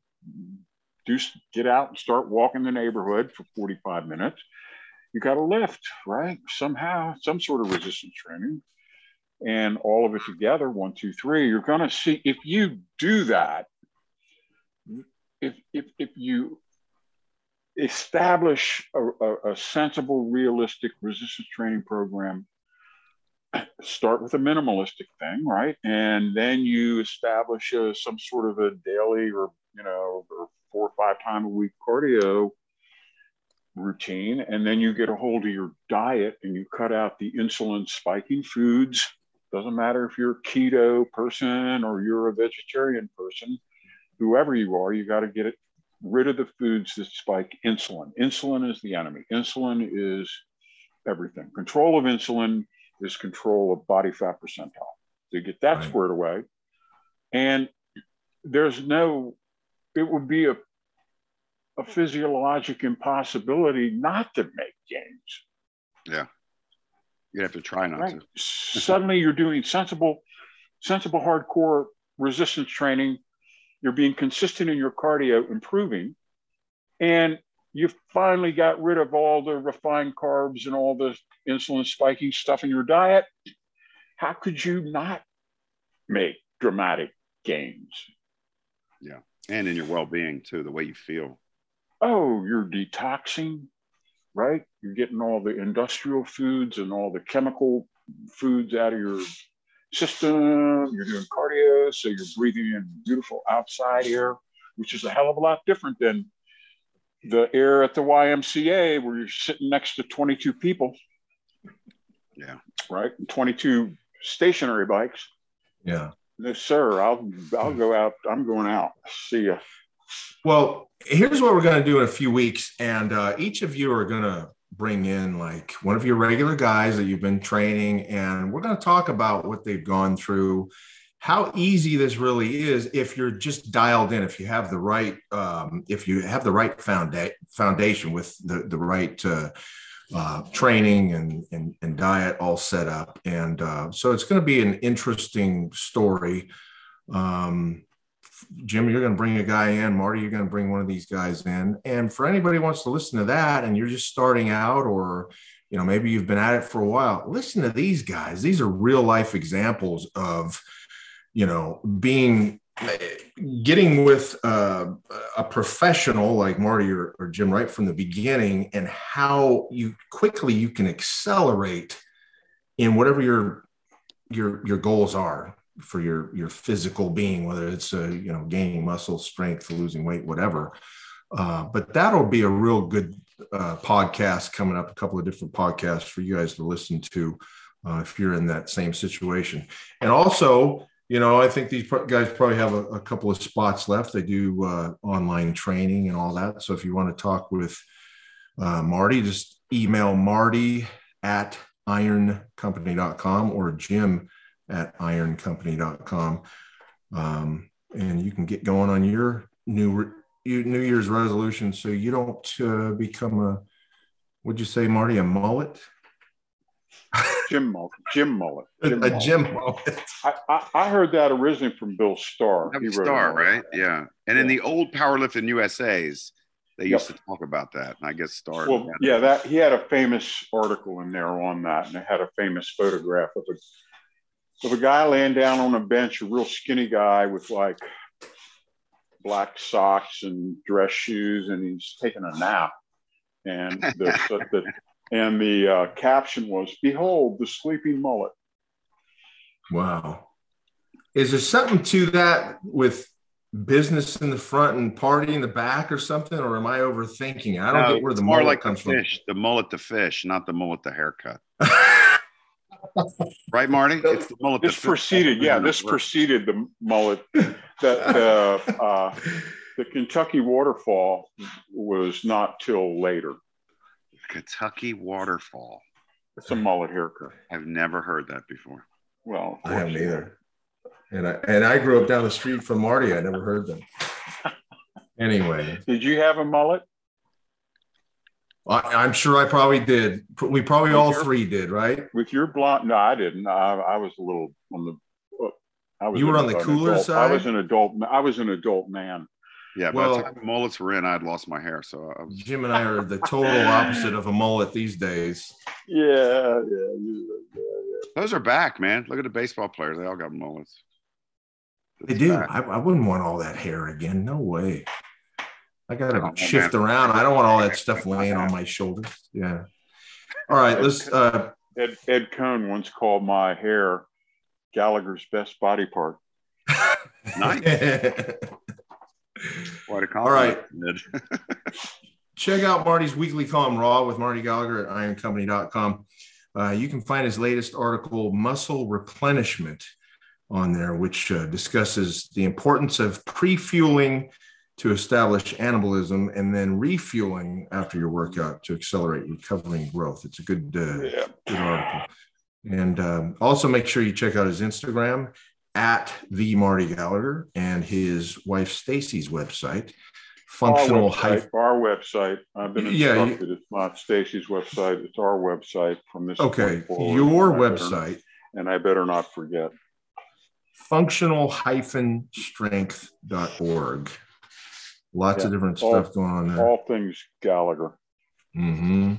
Speaker 2: do get out and start walking the neighborhood for 45 minutes. You got to lift, right? Somehow, some sort of resistance training, and all of it together, one, two, three. You're going to see if you do that. If if if you establish a, a, a sensible, realistic resistance training program start with a minimalistic thing, right? And then you establish a, some sort of a daily or, you know, or four or five time a week cardio routine. And then you get a hold of your diet and you cut out the insulin spiking foods. Doesn't matter if you're a keto person or you're a vegetarian person, whoever you are, you got to get it rid of the foods that spike insulin. Insulin is the enemy. Insulin is everything. Control of insulin is control of body fat percentile. To get that right. squared away. And there's no, it would be a, a physiologic impossibility not to make gains.
Speaker 3: Yeah. You have to try not right. to.
Speaker 2: Suddenly you're doing sensible, sensible hardcore resistance training. You're being consistent in your cardio, improving. And you finally got rid of all the refined carbs and all the insulin spiking stuff in your diet, how could you not make dramatic gains?
Speaker 3: Yeah. And in your well being too, the way you feel.
Speaker 2: Oh, you're detoxing, right? You're getting all the industrial foods and all the chemical foods out of your system. You're doing cardio, so you're breathing in beautiful outside air, which is a hell of a lot different than the air at the YMCA where you're sitting next to 22 people.
Speaker 3: Yeah.
Speaker 2: Right. 22 stationary bikes.
Speaker 1: Yeah.
Speaker 2: No, sir. I'll I'll go out. I'm going out. See ya.
Speaker 1: Well, here's what we're going to do in a few weeks, and uh, each of you are going to bring in like one of your regular guys that you've been training, and we're going to talk about what they've gone through how easy this really is if you're just dialed in if you have the right um, if you have the right founda- foundation with the, the right uh, uh, training and, and, and, diet all set up and uh, so it's going to be an interesting story. Um, Jim, you're going to bring a guy in. Marty, you're going to bring one of these guys in. And for anybody who wants to listen to that, and you're just starting out, or you know maybe you've been at it for a while, listen to these guys. These are real life examples of you know being getting with uh, a professional like Marty or, or Jim right from the beginning, and how you quickly you can accelerate in whatever your your your goals are for your your physical being, whether it's uh, you know gaining muscle strength, losing weight, whatever. Uh, but that'll be a real good uh, podcast coming up. A couple of different podcasts for you guys to listen to uh, if you're in that same situation. And also, you know, I think these guys probably have a, a couple of spots left. They do uh, online training and all that. So if you want to talk with uh, Marty, just email Marty at ironcompany.com or Jim at ironcompany.com. Um, and you can get going on your new New Year's resolution so you don't uh, become a, would you say, Marty, a mullet?
Speaker 2: Jim Mullet. Jim Mullet.
Speaker 1: Jim a Jim Mullet.
Speaker 2: I, I, I, heard that originally from Bill Starr.
Speaker 3: Starr, right? Yeah. And yeah. in the old powerlifting USA's, they used yep. to talk about that. And I guess Starr.
Speaker 2: Well, yeah, that he had a famous article in there on that, and it had a famous photograph of a of a guy laying down on a bench, a real skinny guy with like black socks and dress shoes, and he's taking a nap. And the, the and the uh, caption was, "Behold the sleeping mullet."
Speaker 1: Wow. Is there something to that with business in the front and party in the back or something, or am I overthinking? I don't no, get where the mullet
Speaker 3: like
Speaker 1: comes
Speaker 3: the fish, from. The mullet, the fish, not the mullet, the haircut. right, Marty? It's the mullet.
Speaker 2: This preceded, yeah, this preceded the mullet. That the, uh, the Kentucky waterfall was not till later.
Speaker 3: Kentucky waterfall.
Speaker 2: It's a mullet haircut.
Speaker 3: I've never heard that before.
Speaker 2: Well,
Speaker 1: I haven't either. And I and I grew up down the street from Marty. I never heard them. anyway,
Speaker 2: did you have a mullet?
Speaker 1: I, am sure I probably did. We probably with all your, three did, right?
Speaker 2: With your blonde? No, I didn't. I, I was a little on the.
Speaker 1: Uh, I was. You were on the cooler
Speaker 2: adult,
Speaker 1: side.
Speaker 2: I was an adult. I was an adult man.
Speaker 3: Yeah, well, by the time the mullets were in, I'd lost my hair. So was...
Speaker 1: Jim and I are the total opposite of a mullet these days.
Speaker 2: Yeah, yeah, yeah, yeah,
Speaker 3: Those are back, man. Look at the baseball players; they all got mullets.
Speaker 1: It's they do. I, I, wouldn't want all that hair again. No way. I got to oh, shift man. around. I don't want all that stuff laying on my shoulders. Yeah. All right. Let's. Uh,
Speaker 2: Ed, Ed Coan once called my hair Gallagher's best body part.
Speaker 3: nice.
Speaker 1: What a compliment. All right. Check out Marty's weekly column, Raw with Marty Gallagher at ironcompany.com. Uh, you can find his latest article, Muscle Replenishment, on there, which uh, discusses the importance of pre fueling to establish anabolism and then refueling after your workout to accelerate recovery and growth. It's a good, uh, yeah. good article. And um, also make sure you check out his Instagram at the Marty Gallagher and his wife Stacy's website,
Speaker 2: functional our website, our website. I've been instructed yeah, it's not Stacy's website, it's our website from this.
Speaker 1: Okay, your website.
Speaker 2: And I better not forget.
Speaker 1: Functional-strength.org. Lots yeah, of different all, stuff going on there.
Speaker 2: All things Gallagher.
Speaker 1: Mm-hmm.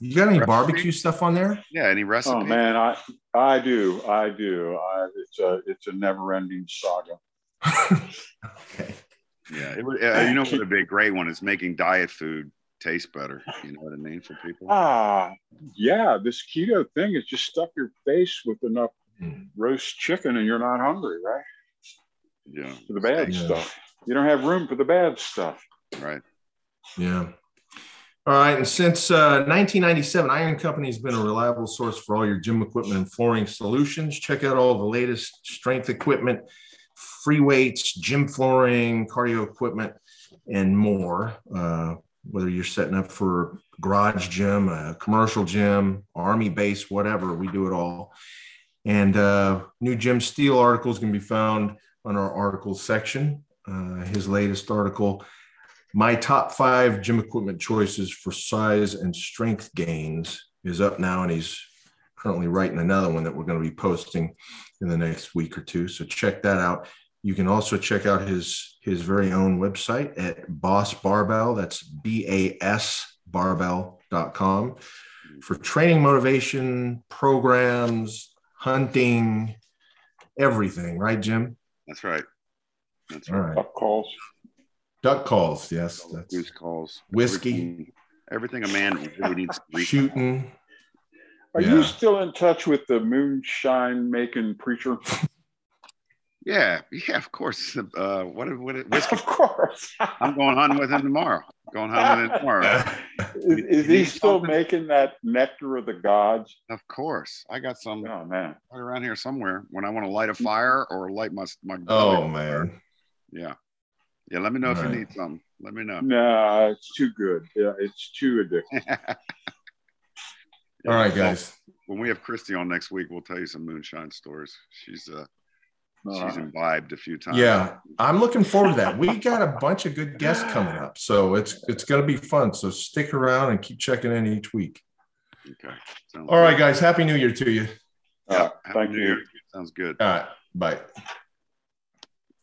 Speaker 1: You got any Recipe? barbecue stuff on there?
Speaker 3: Yeah, any recipes?
Speaker 2: Oh man, I I do, I do. I, it's a it's a never ending saga.
Speaker 3: okay. Yeah, it would. Uh, you know what would be a great one is making diet food taste better. You know what I mean for people.
Speaker 2: Ah, yeah. This keto thing is just stuff your face with enough mm. roast chicken, and you're not hungry, right?
Speaker 3: Yeah.
Speaker 2: For the bad yeah. stuff, you don't have room for the bad stuff.
Speaker 3: Right.
Speaker 1: Yeah. All right. And since uh, 1997, Iron Company has been a reliable source for all your gym equipment and flooring solutions. Check out all the latest strength equipment, free weights, gym flooring, cardio equipment, and more. Uh, whether you're setting up for garage gym, a commercial gym, army base, whatever, we do it all. And uh, new Jim Steele articles can be found on our articles section. Uh, his latest article my top five gym equipment choices for size and strength gains is up now, and he's currently writing another one that we're going to be posting in the next week or two. So check that out. You can also check out his his very own website at Boss Barbell. That's B A S barbell.com for training motivation programs, hunting, everything, right, Jim?
Speaker 3: That's right.
Speaker 1: That's All right.
Speaker 2: Duck calls.
Speaker 1: Duck calls, yes.
Speaker 3: That's Goose calls.
Speaker 1: Whiskey.
Speaker 3: Everything, everything a man really needs to
Speaker 1: Shooting.
Speaker 2: Are yeah. you still in touch with the moonshine making preacher?
Speaker 3: Yeah, yeah, of course. Uh, what? What?
Speaker 2: Whiskey? Of course.
Speaker 3: I'm going hunting with him tomorrow. Going hunting with him tomorrow.
Speaker 2: is, is he still something? making that nectar of the gods?
Speaker 3: Of course. I got some.
Speaker 2: Oh man,
Speaker 3: right around here somewhere. When I want to light a fire or light my my.
Speaker 1: Oh man.
Speaker 3: Yeah, yeah. Let me know All if right. you need some. Let me know.
Speaker 2: No, it's too good. Yeah, it's too addictive.
Speaker 1: All right, guys.
Speaker 3: When we have Christy on next week, we'll tell you some moonshine stories. She's uh she's imbibed a few times.
Speaker 1: Yeah, I'm looking forward to that. We got a bunch of good guests coming up, so it's it's going to be fun. So stick around and keep checking in each week.
Speaker 3: Okay.
Speaker 1: Sounds All right, good. guys. Happy New Year to you.
Speaker 2: Yeah. Thank you.
Speaker 3: Sounds good.
Speaker 1: All right. Bye.